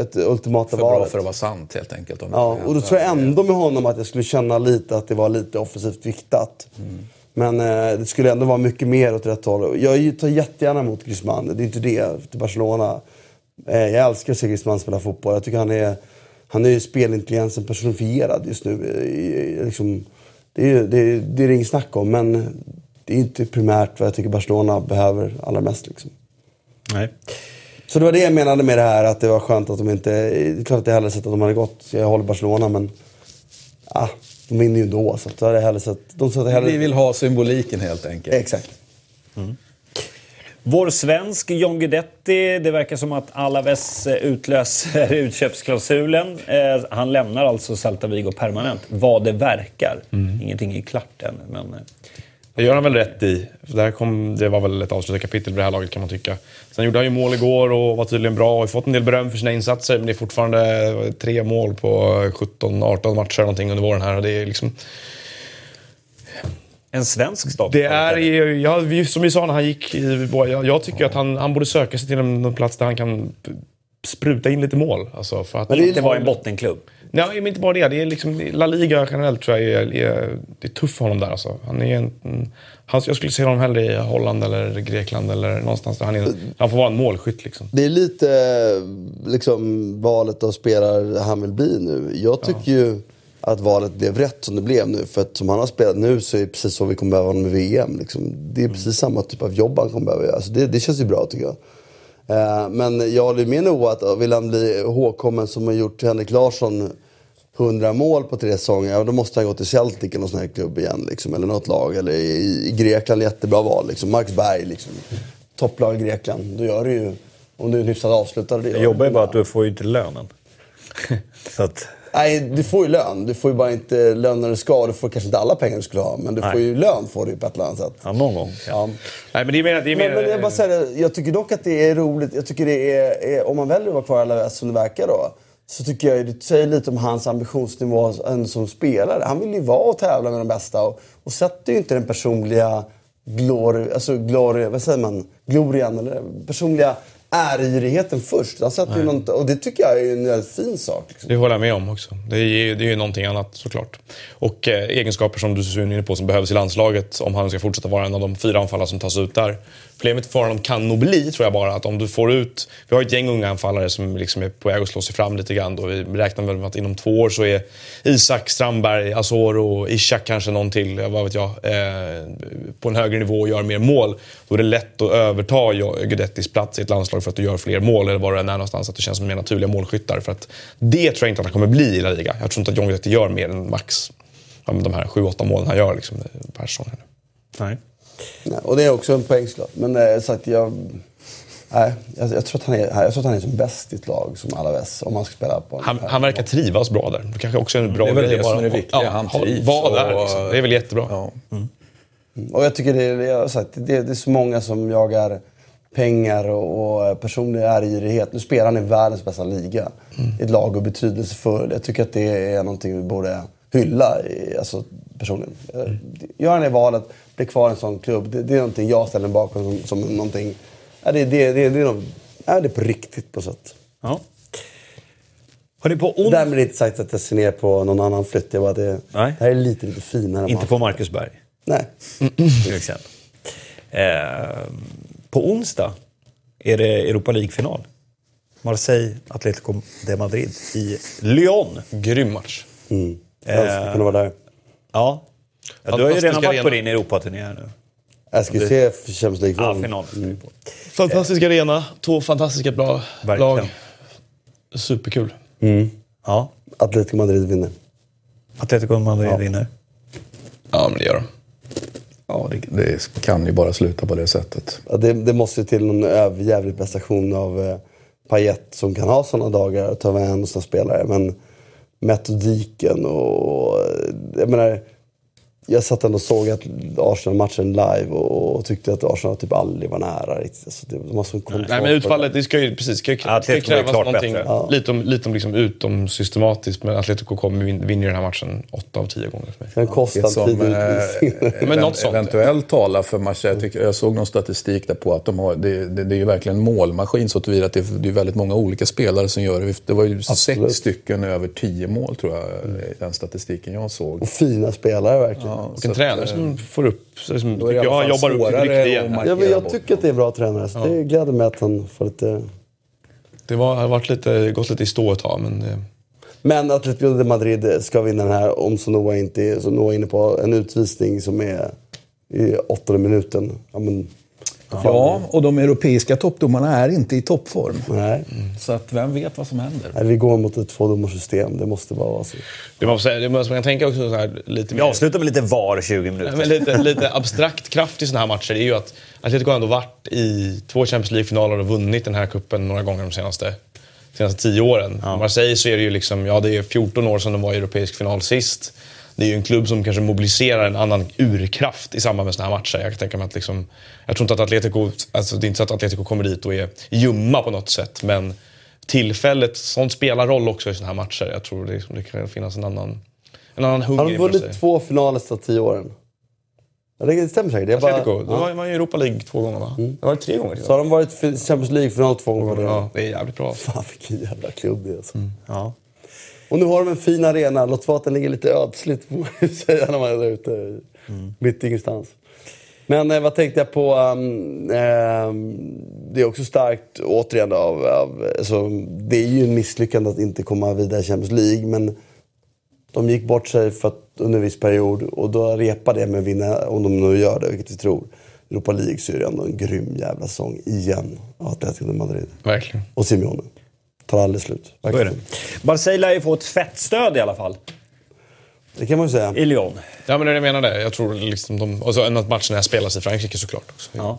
ett ultimata För bra valet. för att vara sant helt enkelt. Ja, och då tror jag ändå med honom att jag skulle känna lite att det var lite offensivt viktat. Men eh, det skulle ändå vara mycket mer åt rätt håll. Jag tar jättegärna emot Griezmann, det är inte det, till Barcelona. Eh, jag älskar att se Griezmann spela fotboll. Jag tycker han är, han är ju spelintelligensen personifierad just nu. I, i, liksom, det, är, det, är, det är det inget snack om, men det är inte primärt vad jag tycker Barcelona behöver allra mest. Liksom. Nej. Så det var det jag menade med det här, att det var skönt att de inte... Det är klart att jag hellre sett att de hade gått. Jag håller Barcelona, men... Ah, de vinner ju ändå, så att jag hellre sett... De sa att hellre... Vi vill ha symboliken helt enkelt. Exakt. Vår svensk John Guidetti, det verkar som att Alaves eh, utlöser utköpsklausulen. Eh, han lämnar alltså Celta Vigo permanent, vad det verkar. Ingenting är klart än, men... Det gör han väl rätt i. För där kom, det var väl ett avslutat kapitel vid det här laget kan man tycka. Sen gjorde han ju mål igår och var tydligen bra och har fått en del beröm för sina insatser. Men det är fortfarande tre mål på 17-18 matcher någonting under våren här. Och det är liksom... En svensk start. Det är ju, ja, som vi sa när han gick, i- jag, jag tycker att han, han borde söka sig till en, någon plats där han kan spruta in lite mål. Alltså för att, Men det är Det var en bottenklubb. Nej, men inte bara det. det är liksom, La Liga generellt tror jag är, är, det är tufft för honom där. Alltså. Han är en, han, jag skulle se honom hellre i Holland eller Grekland eller någonstans där han, är, han får vara en målskytt. Liksom. Det är lite liksom, valet av spelare han vill bli nu. Jag tycker ju att valet blev rätt som det blev nu. För att som han har spelat nu så är det precis så vi kommer behöva honom med VM. Liksom. Det är precis samma typ av jobb han kommer behöva göra. Alltså det, det känns ju bra tycker jag. Eh, men jag håller med Noah att vill han bli ihågkommen som har gjort Henrik Larsson 100 mål på tre säsonger, ja, då måste han gå till Celtic eller någon sån här klubb igen. Liksom, eller något lag. Eller i, i Grekland, jättebra val. Liksom. Marksberg, liksom. topplag i Grekland. Då gör du ju, om du är en hyfsad avslutare. Det jobbar ju bara att du får ju inte lönen. Så att, Nej, du får ju lön. Du får ju bara inte lön när du ska. Du får kanske inte alla pengar du skulle ha. Men du Nej. får ju lön får du på ett eller annat sätt. ja, någon gång. Ja. Nej, men det är mer... Det är mer Men, men jag bara säger jag tycker dock att det är roligt. Jag tycker det är, är om man väljer att vara kvar i LFS som det verkar då. Så tycker jag det säger lite om hans ambitionsnivå som spelare. Han vill ju vara och tävla med de bästa. Och, och sätter ju inte den personliga glory, alltså glory, vad säger man? glorian, eller personliga ärgirigheten först. Han sätter ju något, och det tycker jag är en väldigt fin sak. Liksom. Det håller jag med om också. Det är ju, det är ju någonting annat såklart. Och eh, egenskaper som du är inne på som behövs i landslaget om han ska fortsätta vara en av de fyra anfallare som tas ut där. Problemet för honom kan nog bli, tror jag bara, att om du får ut... Vi har ett gäng unga anfallare som liksom är på väg att slå sig fram lite grann. Då. Vi räknar väl med att inom två år så är Isak, Strandberg, Asoro, Ishak kanske någon till, vad vet jag, eh, på en högre nivå och gör mer mål. Då är det lätt att överta Guidettis plats i ett landslag för att du gör fler mål eller var du än är någonstans. Att du känns som mer naturliga målskyttar. För att det tror jag inte att han kommer bli i La Liga. Jag tror inte att John Guidetti gör mer än max de här 7-8 målen han gör liksom, per säsong. Nej. Och det är också en poängslott. Men eh, så att jag, nej, jag, jag, tror att han är, jag tror att han är som bäst i ett lag som Alaves. Om man ska spela på en Han, han verkar trivas bra där. Det kanske också är en bra Det är väl grej det som är det viktiga. ja, Han ha- trivs Vara där och- liksom. Det är väl jättebra. Ja. Och jag tycker det, är- jag sagt, det, det är så många som jagar pengar och, och personlig ärgirighet. Nu spelar han i världens bästa liga. I ett lag och betydelsefull. Jag tycker att det är någonting vi borde hylla i, alltså, personligen. Eh, Gör han det valet, blir kvar i en sån klubb. Det, det är någonting jag ställer mig bakom som, som någonting... Ja, det, det, det, det, är något, ja, det är på riktigt på sätt. Ja. Hörni, på on... Därmed inte sagt att jag ser ner på någon annan flytt. Jag bara, det, Nej. det här är lite, lite finare. Inte på Marcus Berg, Nej. till exempel. Eh, på onsdag är det Europa League-final. Marseille, Atletico de Madrid i Lyon. Grym match. Mm. Jag ska kunna vara där. Ja. Ja du har ju redan varit på arena. din Europaturné här nu. Jag ska ju se Champions Ja, League-finalen. final på. Fantastisk arena. Två fantastiska bra Verkligen. lag. Superkul. Ja. Atletico Madrid vinner. Atletico Madrid vinner. Ja, men det gör de. Ja, det, det kan ju bara sluta på det sättet. Ja, det, det måste ju till någon överjävlig prestation av eh, Payet som kan ha sådana dagar och ta med en och spelare. Men metodiken och... eh, Jag menar, jag satt ändå och såg att Arsenal-matchen live och, och tyckte att Arsenal typ aldrig var nära. Alltså, det, de har sån kontroll Nej, men utfallet, det ska ju, precis, ska ju, ska krävas klart någonting. Ja. lite om, lite om liksom utom systematiskt. Men Atletico kommer vin- vinner den här matchen 8 av 10 gånger för mig. det. Den kostar Det en som eh. Men något sånt. eventuellt talar för Marseille. Jag, tycker, jag såg någon statistik där på att de har, det, det, det är ju verkligen en målmaskin så tillvida att det, är- det är väldigt många olika spelare som gör det. Det var ju Absolut. sex stycken över tio mål tror jag, i den statistiken jag såg. Och fina spelare verkligen. Ja, Och en tränare eh, som får upp, som, Då är det tycker jag, jobbar upp igen. att Ja, jag tycker att det är bra tränare. Så det gläder mig att han får lite... Det var, har varit lite, gått lite i stå ett tag, men det, Men Atletico de Madrid ska vinna den här om så Noah inte är, så Noah är inne på en utvisning som är i åttonde minuten. Ja, men, Ja, och de europeiska toppdomarna är inte i toppform. nej. Så att vem vet vad som händer? nej, vi går mot ett tvådomarsystem. Det måste bara vara så. det, säga, det måste man kan tänka också så här, lite Vi mer... avslutar med lite VAR 20 minuter. Men lite, lite abstrakt kraft i sådana här matcher är ju att Atletico har ändå varit i två Champions League-finaler och vunnit den här kuppen några gånger de senaste, senaste tio åren. Marseille så är det ju liksom, ja det är 14 år sedan de var i europeisk final sist. Det är ju en klubb som kanske mobiliserar en annan urkraft i samband med såna här matcher. Jag kan tänka mig att liksom, jag tror inte att Atletico, alltså det är inte så att Atletico kommer dit och är ljumma på något sätt, men tillfället, sånt spelar roll också i såna här matcher. Jag tror det, det kan finnas en annan, en annan hunger Har de vunnit två finaler sedan tio åren? Ja, det stämmer säkert. Det är bara, Atletico, de ja. var i Europa League två gånger va? Det var tre gånger Så har de varit Champions League-final två gånger. Ja, det är jävligt bra. Fan vilken jävla klubb det är alltså. Ja. Och nu har de en fin arena. Låt vara att den ligger lite ödsligt får man ju säga när man är där ute. Mitt i ingenstans. Men eh, vad tänkte jag på? Um, ehm, det är också starkt återigen av, av alltså, Det är ju en misslyckande att inte komma vidare i Champions League. Men de gick bort sig för att, under en viss period och då repar det med att vinna, om de nu gör det, vilket vi tror. Europa League så är det ändå en grym jävla säsong igen av Atletico Madrid. Verkligen. Och Simeone. Tar aldrig slut. Så är det. Marseille lär ju få ett fett stöd i alla fall. Det kan man ju säga. I Lyon. Ja, men det är det jag tror liksom de... Och så att matchen här spelas i Frankrike såklart också. Ja.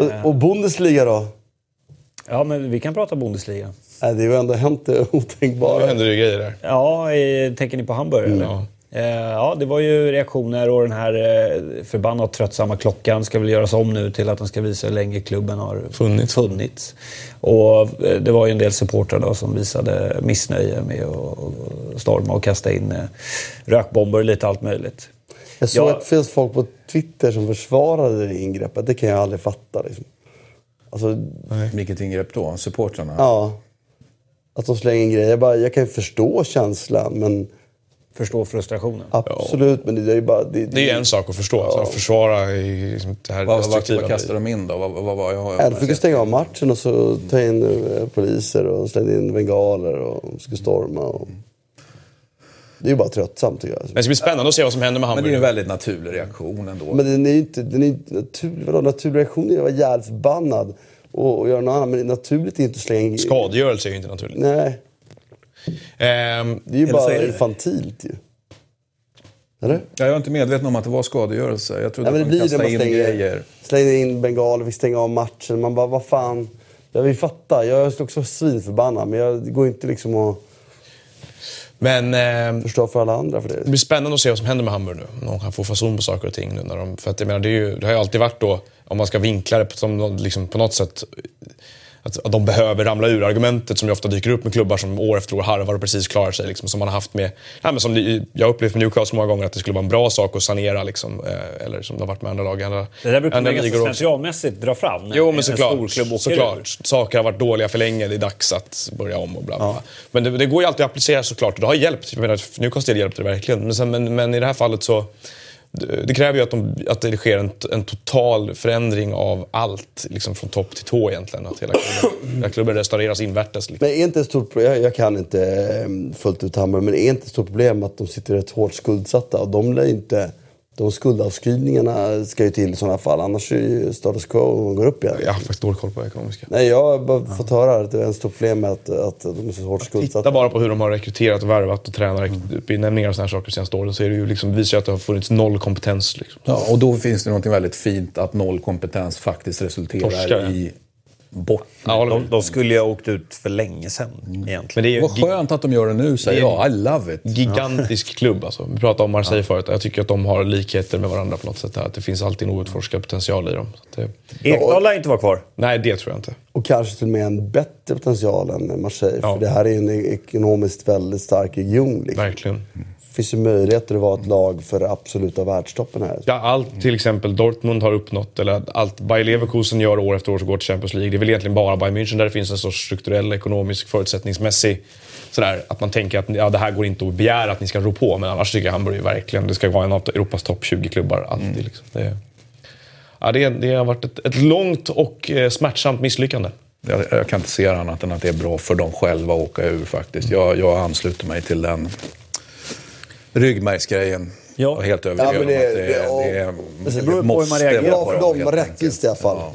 Och- Och Bundesliga då? ja, men vi kan prata Bundesliga. Nej, det har ju ändå hänt det otänkbara. händer det ju grejer där. Ja, eh, tänker ni på Hamburg? eller? Ja. Eh, ja, det var ju reaktioner och den här eh, förbannat tröttsamma klockan ska väl göras om nu till att den ska visa hur länge klubben har Funnits. funnits. Och eh, det var ju en del supportrar då som visade missnöje med att storma och kasta in rökbomber och lite allt möjligt. Jag såg Ja. att det finns folk på Twitter som försvarade det ingreppet. Det kan jag aldrig fatta. Liksom. Alltså, Vilket ingrepp då? Supportrarna? ja. Att de slänger in grejer. Jag, bara, jag kan ju förstå känslan, men Förstå frustrationen. absolut. Men det är ju bara... Det, Det är ju en sak att förstå. Alltså, att försvara i liksom det här Vad, vad, destruktiva. vad kastar de in då? Vad, vad, vad, jag har, Ja, de fick ju stänga av matchen och så ta in eh, poliser och slängde in bengaler och skulle storma. Och... Det är ju bara tröttsamt tycker jag. Men det ska bli spännande att se vad som händer med Men det är Hamburg. ju en väldigt naturlig reaktion ändå. Men den är ju inte... Den är inte naturlig. Vadå naturlig reaktion? är att vara jävligt förbannad och, och göra något annat. Men naturligt är inte att slänga in... Skadegörelse är ju inte naturligt. Nej, Ehm, det är ju bara är det- infantilt ju. Eller? Ja, jag är inte medveten om att det var skadegörelse. Jag trodde det att det kastade man in grejer. slänger in bengaler, vi stänger av matchen. Man bara, vad fan. Jag vill fatta. Jag är också svinförbannad. Men jag, går inte liksom att men ehm, förstå för alla andra för det det. blir spännande att se vad som händer med Hamburg nu. Om de kan få fason på saker och ting nu. När de, för att jag menar, det, är ju, det har ju alltid varit då, om man ska vinkla det på, som, liksom, på något sätt, att, att de behöver ramla ur argumentet som ju ofta dyker upp med klubbar som år efter år harvar och precis klarar sig. Liksom, som man har haft med, ja, men som jag har upplevt med Newcastle många gånger att det skulle vara en bra sak att sanera. Liksom, eh, eller som det har varit med andra lag. Andra, Det där brukar man ganska slentrianmässigt dra fram. Jo, en men såklart. såklart. Saker har varit dåliga för länge, det är dags att börja om och bla bla. bla. Men det, det går ju alltid att applicera såklart och det har hjälpt. Jag menar, Newcastle hjälpte det verkligen. Men, sen, men, men i det här fallet så det, kräver ju att, de, att det sker en, en total förändring av allt, liksom från topp till tå egentligen. Att hela klubben, hela klubben restaureras invärtes. Liksom. Men är inte ett stort problem, jag, jag kan inte eh, fullt ut Hammarby, men är inte ett stort problem att de sitter rätt hårt skuldsatta? Och de lär inte, de skuldavskrivningarna ska ju till i sådana fall, annars är ju status quo och de går upp igen. Jag har faktiskt dålig koll på ekonomiska. Nej, jag har bara fått höra att det är ett stort problem med att, att de är så hårt skuldsatta. Titta bara på hur de har rekryterat och värvat och tränarbenämningar och sådana saker de senaste åren så är det ju liksom, visar ju att det har funnits noll kompetens. Liksom. Ja, och då finns det något väldigt fint att noll kompetens faktiskt resulterar Torskar, ja. i bort. Ja, De, de skulle ju ha åkt ut för länge sedan egentligen. Men det är ju Vad skönt att de gör det nu, säger Det jag. I love it. gigantisk klubb. Alltså. Vi pratade om Marseille förut. Jag tycker att de har likheter med varandra på något sätt. Att det finns alltid en outforskad potential i dem. Det, Ekdal lär inte vara kvar. nej, det tror jag inte. Och kanske till och med en bättre potential än Marseille. Ja. För det här är en ekonomiskt väldigt stark region. Liksom. Verkligen. Det finns ju möjligheter att vara ett lag för absoluta världstoppen här. Ja, allt till exempel Dortmund har uppnått, eller allt Bayer Leverkusen gör år efter år som går till Champions League. Det är väl egentligen bara Bayern München där det finns en sorts strukturell, ekonomisk, förutsättningsmässig sådär, att man tänker att ja, det här går inte att begära att ni ska rå på. Men annars tycker jag Hamburg verkligen, det ska vara en av Europas topp 20-klubbar alltid. Liksom. Det, ja, det, det har varit ett, ett långt och eh, smärtsamt misslyckande. Jag, jag kan inte se annat än att det är bra för dem själva att åka ur faktiskt. Jag, jag ansluter mig till den ryggmärgsgrejen. Ja. Jag är helt övertygad Ja, men om det- att det, det- det, ja. det, Det beror på hur man reagerar. Bra för dem, helt rättvist i alla fall. Ja.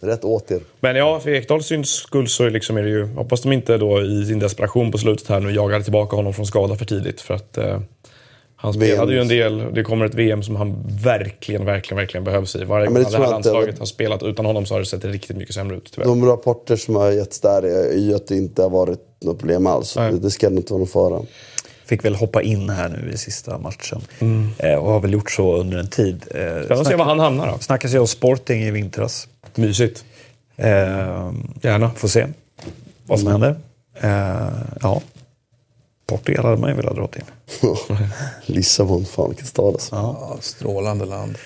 Rätt åt er. Men ja, för Ekdals syns skull så liksom är det ju... Hoppas de inte då i sin desperation på slutet här nu jagar tillbaka honom från skada för tidigt. För att eh, han spelade ju en del. Det kommer ett VM som han verkligen, verkligen, verkligen behövs i. Varje Ja, gång men det det här jag inte. landslaget har spelat utan honom så har det sett riktigt mycket sämre ut tyvärr. De rapporter som har getts där är ju att det inte har varit något problem alls. Nej. Det, det ska inte vara någon fara. Fick väl hoppa in här nu i sista matchen. Eh, och har väl gjort så under en tid. Eh, Spännande att se var han hamnar då. Snackas ju om Sporting i vintras. Mysigt. Eh, Gärna. Får se vad som händer. Eh, ja. Portugal hade man ju velat dra till. Lissabon, fan vilken stad alltså. Ja, strålande land.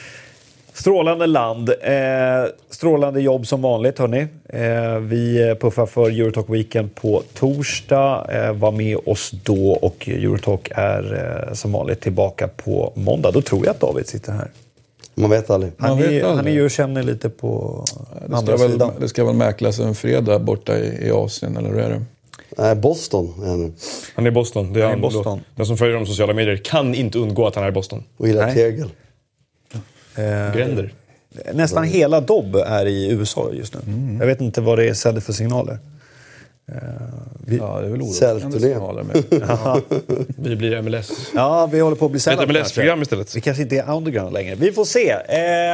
Strålande land. Eh, strålande jobb som vanligt hörni. Eh, vi puffar för Eurotalk Weekend på torsdag. Eh, var med oss då och Eurotalk är eh, som vanligt tillbaka på måndag. Då tror jag att David sitter här. Man vet aldrig. Han, vet är, han är aldrig. ju och känner lite på Det andra ska, väl, sidan. det ska väl mäklas en fredag borta i, i Asien, eller hur är det? Nej, Boston är han nu. Han är i Boston. Det är Han är han Boston. Då. Den som följer på sociala medier kan inte undgå att han är i Boston. Och gillar Nej. tegel. Eh, Gränder. nästan hela Dobb är i USA just nu. Jag vet inte vad det sänder för signaler. Eh, vi, Ja, det är väl oroväckande signaler med. Vi blir MLS. Ja, vi håller på att bli Ett sällade MLS-program istället. Vi kanske inte är underground längre. Vi får se. Eh,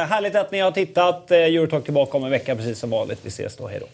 härligt att ni har tittat. Eh, Eurotalk tillbaka om en vecka precis som vanligt. Vi ses då. Hej då.